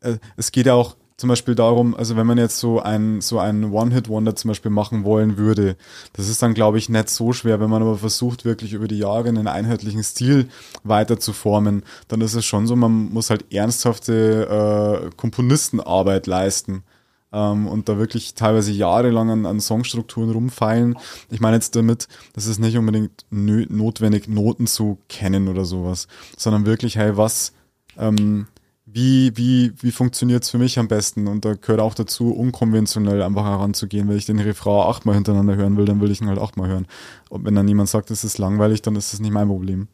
äh, es geht ja auch zum Beispiel darum, also wenn man jetzt so ein so ein One-Hit-Wonder zum Beispiel machen wollen würde, das ist dann glaube ich nicht so schwer. Wenn man aber versucht wirklich über die Jahre einen einheitlichen Stil weiter zu formen, dann ist es schon so, man muss halt ernsthafte äh, Komponistenarbeit leisten ähm, und da wirklich teilweise jahrelang an, an Songstrukturen rumfeilen. Ich meine jetzt damit, das ist nicht unbedingt notwendig, Noten zu kennen oder sowas, sondern wirklich, hey, was, ähm, wie, wie, wie funktioniert's für mich am besten? Und da gehört auch dazu, unkonventionell einfach heranzugehen. Wenn ich den Refrain achtmal hintereinander hören will, dann will ich ihn halt achtmal hören. Und wenn dann niemand sagt, es ist langweilig, dann ist das nicht mein Problem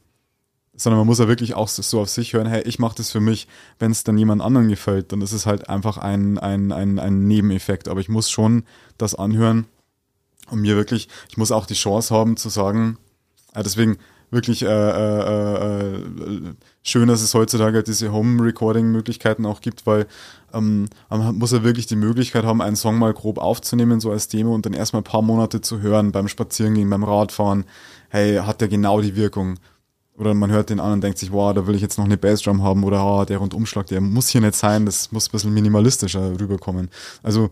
sondern man muss ja wirklich auch so auf sich hören, hey, ich mache das für mich. Wenn es dann jemand anderen gefällt, dann ist es halt einfach ein, ein, ein, ein Nebeneffekt. Aber ich muss schon das anhören und mir wirklich, ich muss auch die Chance haben zu sagen, äh, deswegen wirklich äh, äh, äh, schön, dass es heutzutage diese Home-Recording-Möglichkeiten auch gibt, weil ähm, man muss ja wirklich die Möglichkeit haben, einen Song mal grob aufzunehmen, so als Demo und dann erstmal ein paar Monate zu hören, beim Spazierengehen, beim Radfahren. Hey, hat der genau die Wirkung? Oder man hört den an und denkt sich, wow, da will ich jetzt noch eine Bassdrum haben oder oh, der Rundumschlag, der muss hier nicht sein, das muss ein bisschen minimalistischer rüberkommen. Also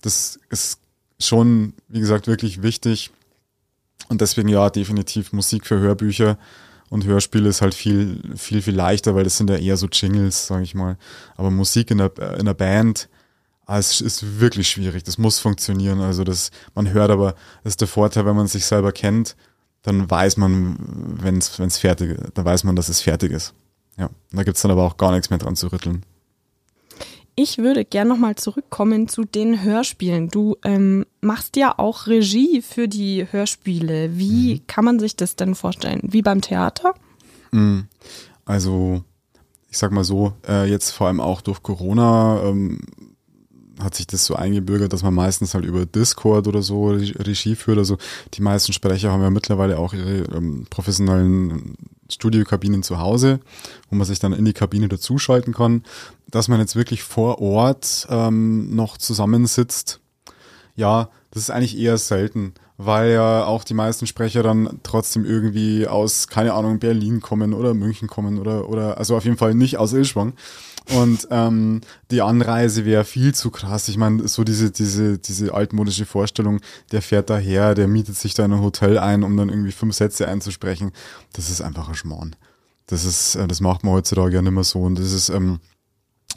das ist schon, wie gesagt, wirklich wichtig. Und deswegen ja, definitiv Musik für Hörbücher. Und Hörspiel ist halt viel, viel, viel leichter, weil das sind ja eher so Jingles, sage ich mal. Aber Musik in der, in der Band, ah, es ist wirklich schwierig. Das muss funktionieren. Also das, man hört aber, das ist der Vorteil, wenn man sich selber kennt, dann weiß man, wenn es fertig ist, dann weiß man, dass es fertig ist. Ja. Da gibt's dann aber auch gar nichts mehr dran zu rütteln. Ich würde gern nochmal zurückkommen zu den Hörspielen. Du ähm, machst ja auch Regie für die Hörspiele. Wie mhm. kann man sich das denn vorstellen? Wie beim Theater? Mhm. Also, ich sag mal so, äh, jetzt vor allem auch durch Corona ähm, hat sich das so eingebürgert, dass man meistens halt über Discord oder so Regie führt. Also die meisten Sprecher haben ja mittlerweile auch ihre ähm, professionellen Studiokabinen zu Hause, wo man sich dann in die Kabine dazuschalten kann. Dass man jetzt wirklich vor Ort ähm, noch zusammensitzt, ja, das ist eigentlich eher selten, weil ja auch die meisten Sprecher dann trotzdem irgendwie aus, keine Ahnung, Berlin kommen oder München kommen oder, oder also auf jeden Fall nicht aus Ilschwang. Und ähm, die Anreise wäre viel zu krass. Ich meine, so diese, diese, diese altmodische Vorstellung, der fährt daher, der mietet sich da in ein Hotel ein, um dann irgendwie fünf Sätze einzusprechen. Das ist einfach ein Schmarrn. Das ist, äh, das macht man heutzutage ja nicht mehr so. Und das ist, ähm,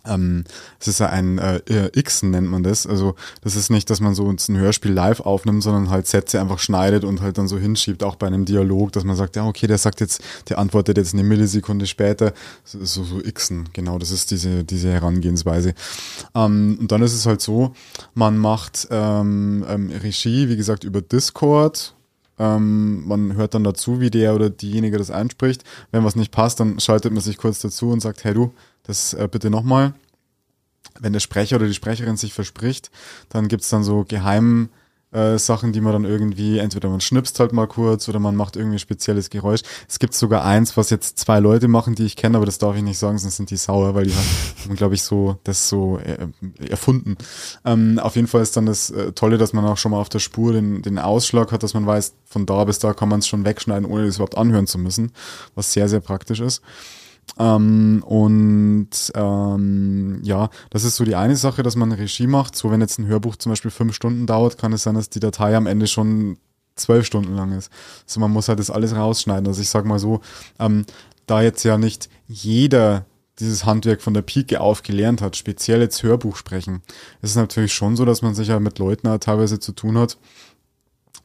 ähm, es ist ja ein äh, Xen nennt man das. Also das ist nicht, dass man so ein Hörspiel live aufnimmt, sondern halt Sätze einfach schneidet und halt dann so hinschiebt, auch bei einem Dialog, dass man sagt, ja okay, der sagt jetzt, der antwortet jetzt eine Millisekunde später. So, so, Xen, genau, das ist diese, diese Herangehensweise. Ähm, und dann ist es halt so, man macht ähm, ähm, Regie, wie gesagt, über Discord, ähm, man hört dann dazu, wie der oder diejenige das einspricht. Wenn was nicht passt, dann schaltet man sich kurz dazu und sagt, hey du, das äh, bitte nochmal. Wenn der Sprecher oder die Sprecherin sich verspricht, dann gibt's dann so geheimen äh, Sachen, die man dann irgendwie, entweder man schnipst halt mal kurz oder man macht irgendwie ein spezielles Geräusch. Es gibt sogar eins, was jetzt zwei Leute machen, die ich kenne, aber das darf ich nicht sagen, sonst sind die sauer, weil die haben, *laughs* glaube ich, so das so äh, erfunden. Ähm, auf jeden Fall ist dann das äh, Tolle, dass man auch schon mal auf der Spur den, den Ausschlag hat, dass man weiß, von da bis da kann man es schon wegschneiden, ohne das überhaupt anhören zu müssen, was sehr, sehr praktisch ist. Ähm, und ähm, ja, das ist so die eine Sache, dass man Regie macht. So, wenn jetzt ein Hörbuch zum Beispiel fünf Stunden dauert, kann es sein, dass die Datei am Ende schon zwölf Stunden lang ist. Also man muss halt das alles rausschneiden. Also ich sag mal so, ähm, da jetzt ja nicht jeder dieses Handwerk von der Pike auf gelernt hat, speziell jetzt Hörbuch sprechen, ist es natürlich schon so, dass man sich ja mit Leuten teilweise zu tun hat,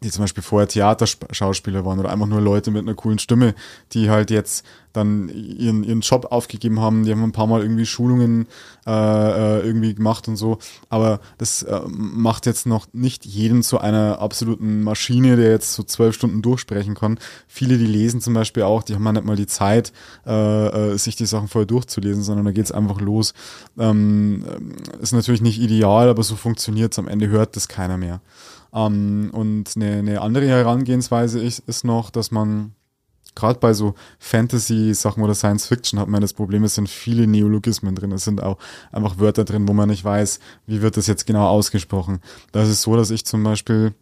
die zum Beispiel vorher Theaterschauspieler waren oder einfach nur Leute mit einer coolen Stimme, die halt jetzt dann ihren, ihren Job aufgegeben haben. Die haben ein paar Mal irgendwie Schulungen äh, äh, irgendwie gemacht und so. Aber das äh, macht jetzt noch nicht jeden zu einer absoluten Maschine, der jetzt so zwölf Stunden durchsprechen kann. Viele, die lesen zum Beispiel auch, die haben ja nicht mal die Zeit, äh, äh, sich die Sachen vorher durchzulesen, sondern da geht's einfach los. Ähm, ist natürlich nicht ideal, aber so funktioniert's. Am Ende hört das keiner mehr. Ähm, und eine, eine andere Herangehensweise ist, ist noch, dass man gerade bei so Fantasy-Sachen oder Science Fiction hat man das Problem, es sind viele Neologismen drin. Es sind auch einfach Wörter drin, wo man nicht weiß, wie wird das jetzt genau ausgesprochen. Da ist es so, dass ich zum Beispiel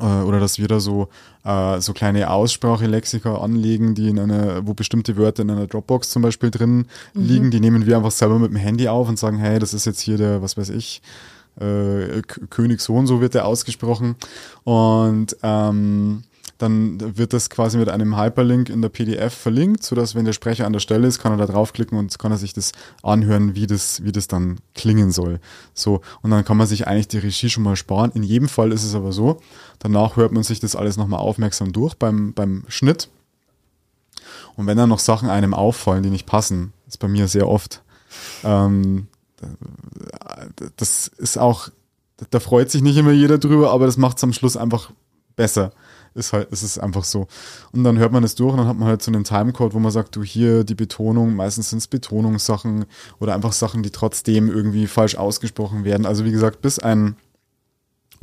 äh, oder dass wir da so äh, so kleine Aussprachelexika anlegen, die in einer, wo bestimmte Wörter in einer Dropbox zum Beispiel drin mhm. liegen, die nehmen wir einfach selber mit dem Handy auf und sagen, hey, das ist jetzt hier der, was weiß ich, äh, König so und so wird er ausgesprochen. Und ähm, dann wird das quasi mit einem Hyperlink in der PDF verlinkt, sodass wenn der Sprecher an der Stelle ist, kann er da draufklicken und kann er sich das anhören, wie das, wie das dann klingen soll. So. Und dann kann man sich eigentlich die Regie schon mal sparen. In jedem Fall ist es aber so, danach hört man sich das alles nochmal aufmerksam durch beim, beim Schnitt. Und wenn dann noch Sachen einem auffallen, die nicht passen, ist bei mir sehr oft, ähm, das ist auch, da freut sich nicht immer jeder drüber, aber das macht es am Schluss einfach besser. Ist halt, es ist einfach so. Und dann hört man es durch und dann hat man halt so einen Timecode, wo man sagt, du hier die Betonung, meistens sind es Betonungssachen oder einfach Sachen, die trotzdem irgendwie falsch ausgesprochen werden. Also wie gesagt, bis ein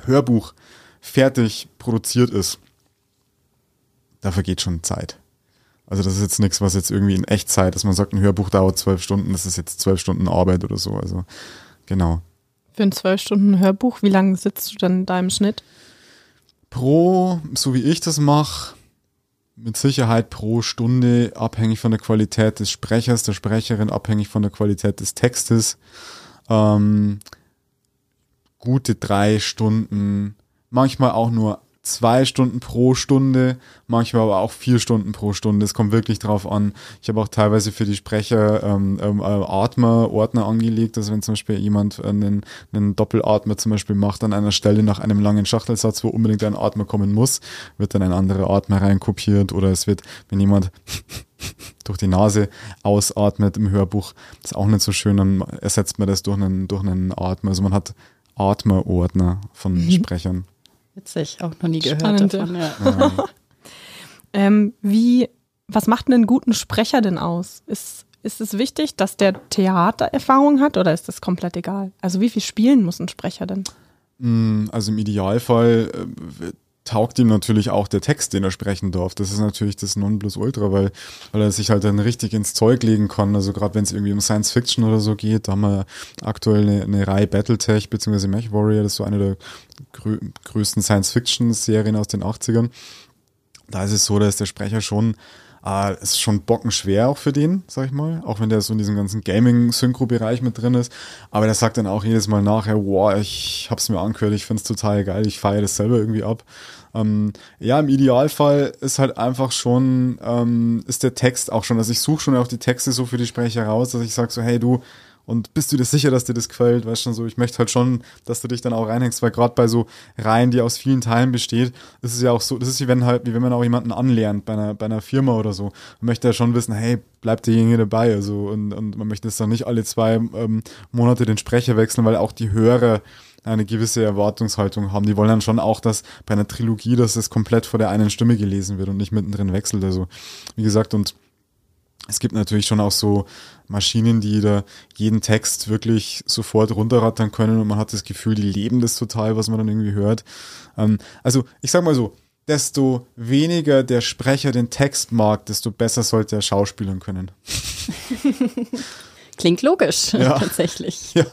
Hörbuch fertig produziert ist, da vergeht schon Zeit. Also das ist jetzt nichts, was jetzt irgendwie in Echtzeit, dass man sagt, ein Hörbuch dauert zwölf Stunden, das ist jetzt zwölf Stunden Arbeit oder so. Also genau. Für ein zwölf Stunden Hörbuch, wie lange sitzt du dann da im Schnitt? Pro, so wie ich das mache, mit Sicherheit pro Stunde, abhängig von der Qualität des Sprechers, der Sprecherin, abhängig von der Qualität des Textes. Ähm, gute drei Stunden, manchmal auch nur zwei Stunden pro Stunde, manchmal aber auch vier Stunden pro Stunde. Es kommt wirklich drauf an. Ich habe auch teilweise für die Sprecher ähm, ähm, äh, Atmer-Ordner angelegt, also wenn zum Beispiel jemand einen, einen Doppelatmer zum Beispiel macht an einer Stelle nach einem langen Schachtelsatz, wo unbedingt ein Atmer kommen muss, wird dann ein anderer Atmer reinkopiert oder es wird, wenn jemand *laughs* durch die Nase ausatmet im Hörbuch, ist auch nicht so schön, dann ersetzt man das durch einen, durch einen Atmer. Also man hat Atmerordner von mhm. Sprechern. Witzig, auch noch nie gehört Spannend, davon. Ja. Ja. *laughs* ähm, wie, was macht einen guten Sprecher denn aus? Ist, ist es wichtig, dass der Theatererfahrung hat oder ist das komplett egal? Also wie viel spielen muss ein Sprecher denn? Mm, also im Idealfall äh, taugt ihm natürlich auch der Text, den er sprechen darf. Das ist natürlich das Nonplusultra, weil, weil er sich halt dann richtig ins Zeug legen kann. Also gerade wenn es irgendwie um Science Fiction oder so geht, da haben wir aktuell eine, eine Reihe Battletech bzw. Mech Warrior, das ist so eine der grö größten Science Fiction Serien aus den 80ern. Da ist es so, dass der Sprecher schon äh, ist schon bockenschwer auch für den, sag ich mal, auch wenn der so in diesem ganzen Gaming-Synchro-Bereich mit drin ist. Aber der sagt dann auch jedes Mal nachher, wow, ich hab's mir angehört, ich find's total geil, ich feiere das selber irgendwie ab. Ähm, ja, im Idealfall ist halt einfach schon, ähm, ist der Text auch schon, also ich suche schon auch die Texte so für die Sprecher raus, dass ich sag so, hey du, und bist du dir sicher, dass dir das gefällt? Weißt du, so, ich möchte halt schon, dass du dich dann auch reinhängst, weil gerade bei so Reihen, die aus vielen Teilen besteht, ist es ja auch so, das ist wie wenn halt, wie wenn man auch jemanden anlernt bei einer, bei einer Firma oder so. Man möchte ja schon wissen, hey, bleibt derjenige dabei, also, und, und man möchte jetzt dann nicht alle zwei ähm, Monate den Sprecher wechseln, weil auch die Hörer eine gewisse Erwartungshaltung haben. Die wollen dann schon auch, dass bei einer Trilogie, dass es komplett vor der einen Stimme gelesen wird und nicht mittendrin wechselt. Also, wie gesagt, und es gibt natürlich schon auch so Maschinen, die da jeden Text wirklich sofort runterrattern können und man hat das Gefühl, die leben das total, was man dann irgendwie hört. Ähm, also ich sag mal so, desto weniger der Sprecher den Text mag, desto besser sollte er schauspielern können. *laughs* Klingt logisch, ja. *laughs* tatsächlich. Ja.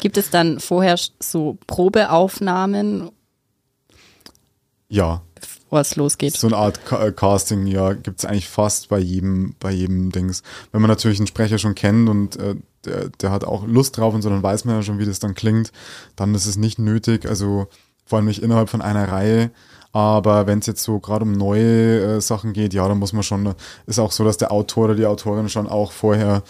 Gibt es dann vorher so Probeaufnahmen? Ja, es losgeht. So eine Art äh, Casting, ja, gibt es eigentlich fast bei jedem, bei jedem Dings. Wenn man natürlich einen Sprecher schon kennt und äh, der, der hat auch Lust drauf und so, dann weiß man ja schon, wie das dann klingt, dann ist es nicht nötig, also vor allem nicht innerhalb von einer Reihe. Aber wenn es jetzt so gerade um neue äh, Sachen geht, ja, dann muss man schon, ist auch so, dass der Autor oder die Autorin schon auch vorher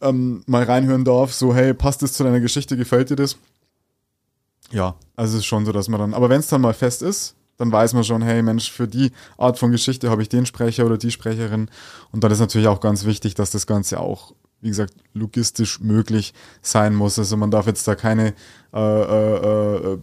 ähm, mal reinhören darf, so, hey, passt das zu deiner Geschichte, gefällt dir das? Ja, also es ist schon so, dass man dann, aber wenn es dann mal fest ist, dann weiß man schon, hey Mensch, für die Art von Geschichte habe ich den Sprecher oder die Sprecherin. Und dann ist natürlich auch ganz wichtig, dass das Ganze auch, wie gesagt, logistisch möglich sein muss. Also man darf jetzt da keine äh, äh, äh,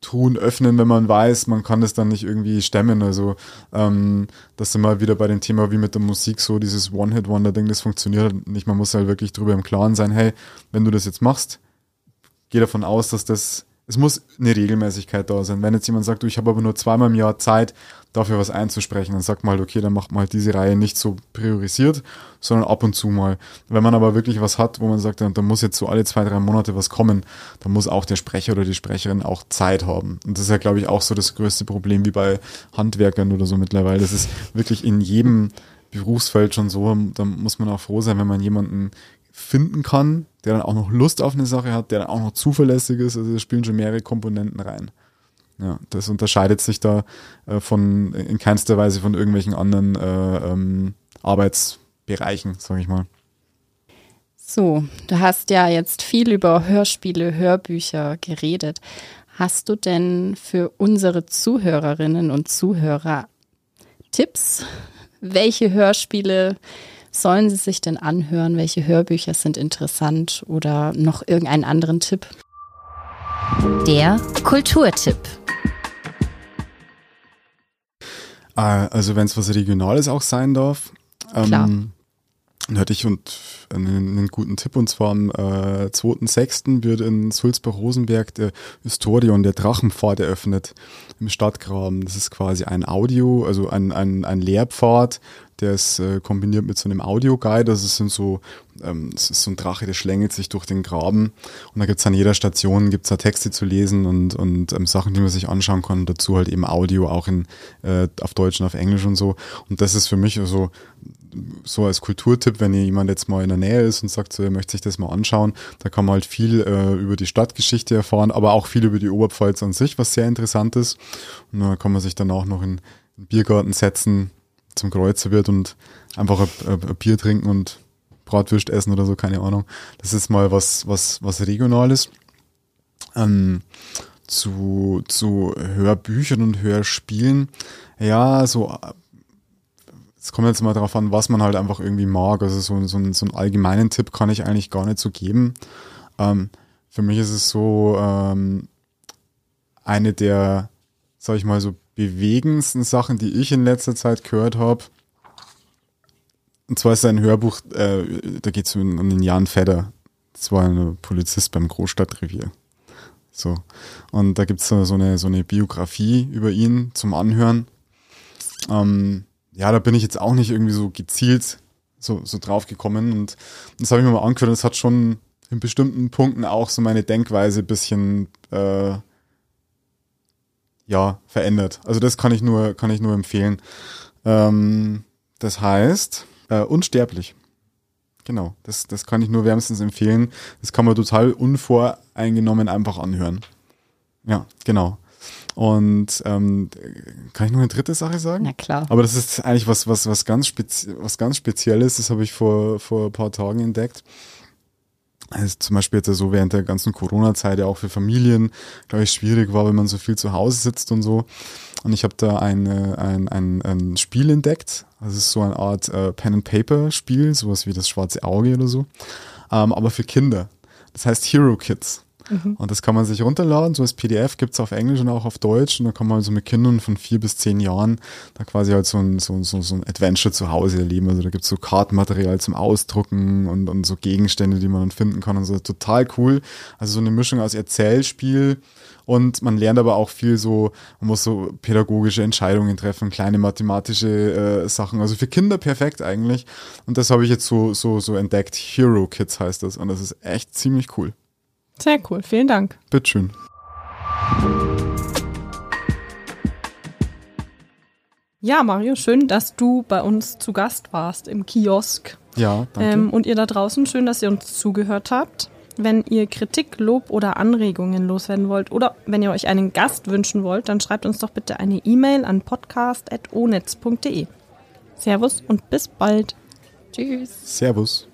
tun, öffnen, wenn man weiß, man kann das dann nicht irgendwie stemmen. Also ähm, das sind wir wieder bei dem Thema wie mit der Musik, so dieses One-Hit-Wonder-Ding, das funktioniert nicht. Man muss halt wirklich drüber im Klaren sein, hey, wenn du das jetzt machst, geh davon aus, dass das es muss eine Regelmäßigkeit da sein. Wenn jetzt jemand sagt, du, ich habe aber nur zweimal im Jahr Zeit, dafür was einzusprechen, dann sagt man halt, okay, dann macht man halt diese Reihe nicht so priorisiert, sondern ab und zu mal. Wenn man aber wirklich was hat, wo man sagt, da muss jetzt so alle zwei, drei Monate was kommen, dann muss auch der Sprecher oder die Sprecherin auch Zeit haben. Und das ist ja, glaube ich, auch so das größte Problem wie bei Handwerkern oder so mittlerweile. Das ist wirklich in jedem Berufsfeld schon so, da muss man auch froh sein, wenn man jemanden finden kann, der dann auch noch Lust auf eine Sache hat, der dann auch noch zuverlässig ist. Also da spielen schon mehrere Komponenten rein. Ja, das unterscheidet sich da äh, von in keinster Weise von irgendwelchen anderen äh, ähm, Arbeitsbereichen, sage ich mal. So, du hast ja jetzt viel über Hörspiele, Hörbücher geredet. Hast du denn für unsere Zuhörerinnen und Zuhörer Tipps, welche Hörspiele sollen Sie sich denn anhören? Welche Hörbücher sind interessant oder noch irgendeinen anderen Tipp? Der Kulturtipp. Ah, also wenn es was Regionales auch sein darf. Klar. Ähm, hatte ich und einen, einen, guten Tipp und zwar am äh, 2.6. wird in Sulzbach-Rosenberg der Historion, der Drachenpfad eröffnet im Stadtgraben. Das ist quasi ein Audio, also ein, ein, ein Lehrpfad, der ist äh, kombiniert mit so einem Audioguide. Das ist so, ähm, das ist so ein Drache, der schlängelt sich durch den Graben. Und da gibt's an jeder Station gibt's da Texte zu lesen und, und ähm, Sachen, die man sich anschauen kann. Dazu halt eben Audio auch in äh, auf Deutsch und auf Englisch und so. Und das ist für mich also so als Kulturtipp, wenn jemand jetzt mal in der Nähe ist und sagt, so, er möchte sich das mal anschauen, da kann man halt viel äh, über die Stadtgeschichte erfahren, aber auch viel über die Oberpfalz an sich, was sehr interessant ist. Und da kann man sich dann auch noch in einen Biergarten setzen zum Kreuzerwirt und einfach ein, ein Bier trinken und Bratwürst essen oder so, keine Ahnung. Das ist mal was, was, was Regionales. Ähm, zu, zu Hörbüchern und Hörspielen. Ja, so es kommt jetzt mal darauf an, was man halt einfach irgendwie mag. Also so, so, so einen allgemeinen Tipp kann ich eigentlich gar nicht so geben. Ähm, für mich ist es so ähm, eine der, sag ich mal, so bewegendsten Sachen, die ich in letzter Zeit gehört habe. Und zwar ist es ein Hörbuch, äh, da geht es um, um den Jan Fedder. Das war ein Polizist beim Großstadtrevier. So. Und da gibt's so eine, so eine Biografie über ihn zum Anhören. Ähm, ja, da bin ich jetzt auch nicht irgendwie so gezielt so, so drauf gekommen. Und das habe ich mir mal angehört es hat schon in bestimmten Punkten auch so meine Denkweise bisschen äh, ja, verändert. Also das kann ich nur, kann ich nur empfehlen. Ähm, das heißt, äh, unsterblich. Genau, das, das kann ich nur wärmstens empfehlen. Das kann man total unvoreingenommen einfach anhören. Ja, genau. Und ähm, kann ich noch eine dritte Sache sagen? Na klar. Aber das ist eigentlich was, was, was ganz spezi was ganz Spezielles. Das habe ich vor, vor ein paar Tagen entdeckt. Also zum Beispiel jetzt so während der ganzen Corona-Zeit ja auch für Familien, glaube ich, schwierig war, wenn man so viel zu Hause sitzt und so. Und ich habe da eine, ein, ein, ein Spiel entdeckt. Das ist so eine Art äh, Pen-and-Paper-Spiel, sowas wie das schwarze Auge oder so. Ähm, aber für Kinder. Das heißt Hero Kids. Mhm. Und das kann man sich runterladen, so als PDF gibt's auf Englisch und auch auf Deutsch. Und da kann man so mit Kindern von vier bis zehn Jahren da quasi halt so ein, so, so, so ein Adventure zu Hause erleben. Also da gibt's so Kartenmaterial zum Ausdrucken und, und so Gegenstände, die man dann finden kann und so. Total cool. Also so eine Mischung aus Erzählspiel und man lernt aber auch viel so, man muss so pädagogische Entscheidungen treffen, kleine mathematische äh, Sachen. Also für Kinder perfekt eigentlich. Und das habe ich jetzt so, so, so entdeckt. Hero Kids heißt das. Und das ist echt ziemlich cool. Sehr cool, vielen Dank. Bitteschön. Ja, Mario, schön, dass du bei uns zu Gast warst im Kiosk. Ja, danke. Ähm, und ihr da draußen, schön, dass ihr uns zugehört habt. Wenn ihr Kritik, Lob oder Anregungen loswerden wollt oder wenn ihr euch einen Gast wünschen wollt, dann schreibt uns doch bitte eine E-Mail an podcast.onetz.de. Servus und bis bald. Tschüss. Servus.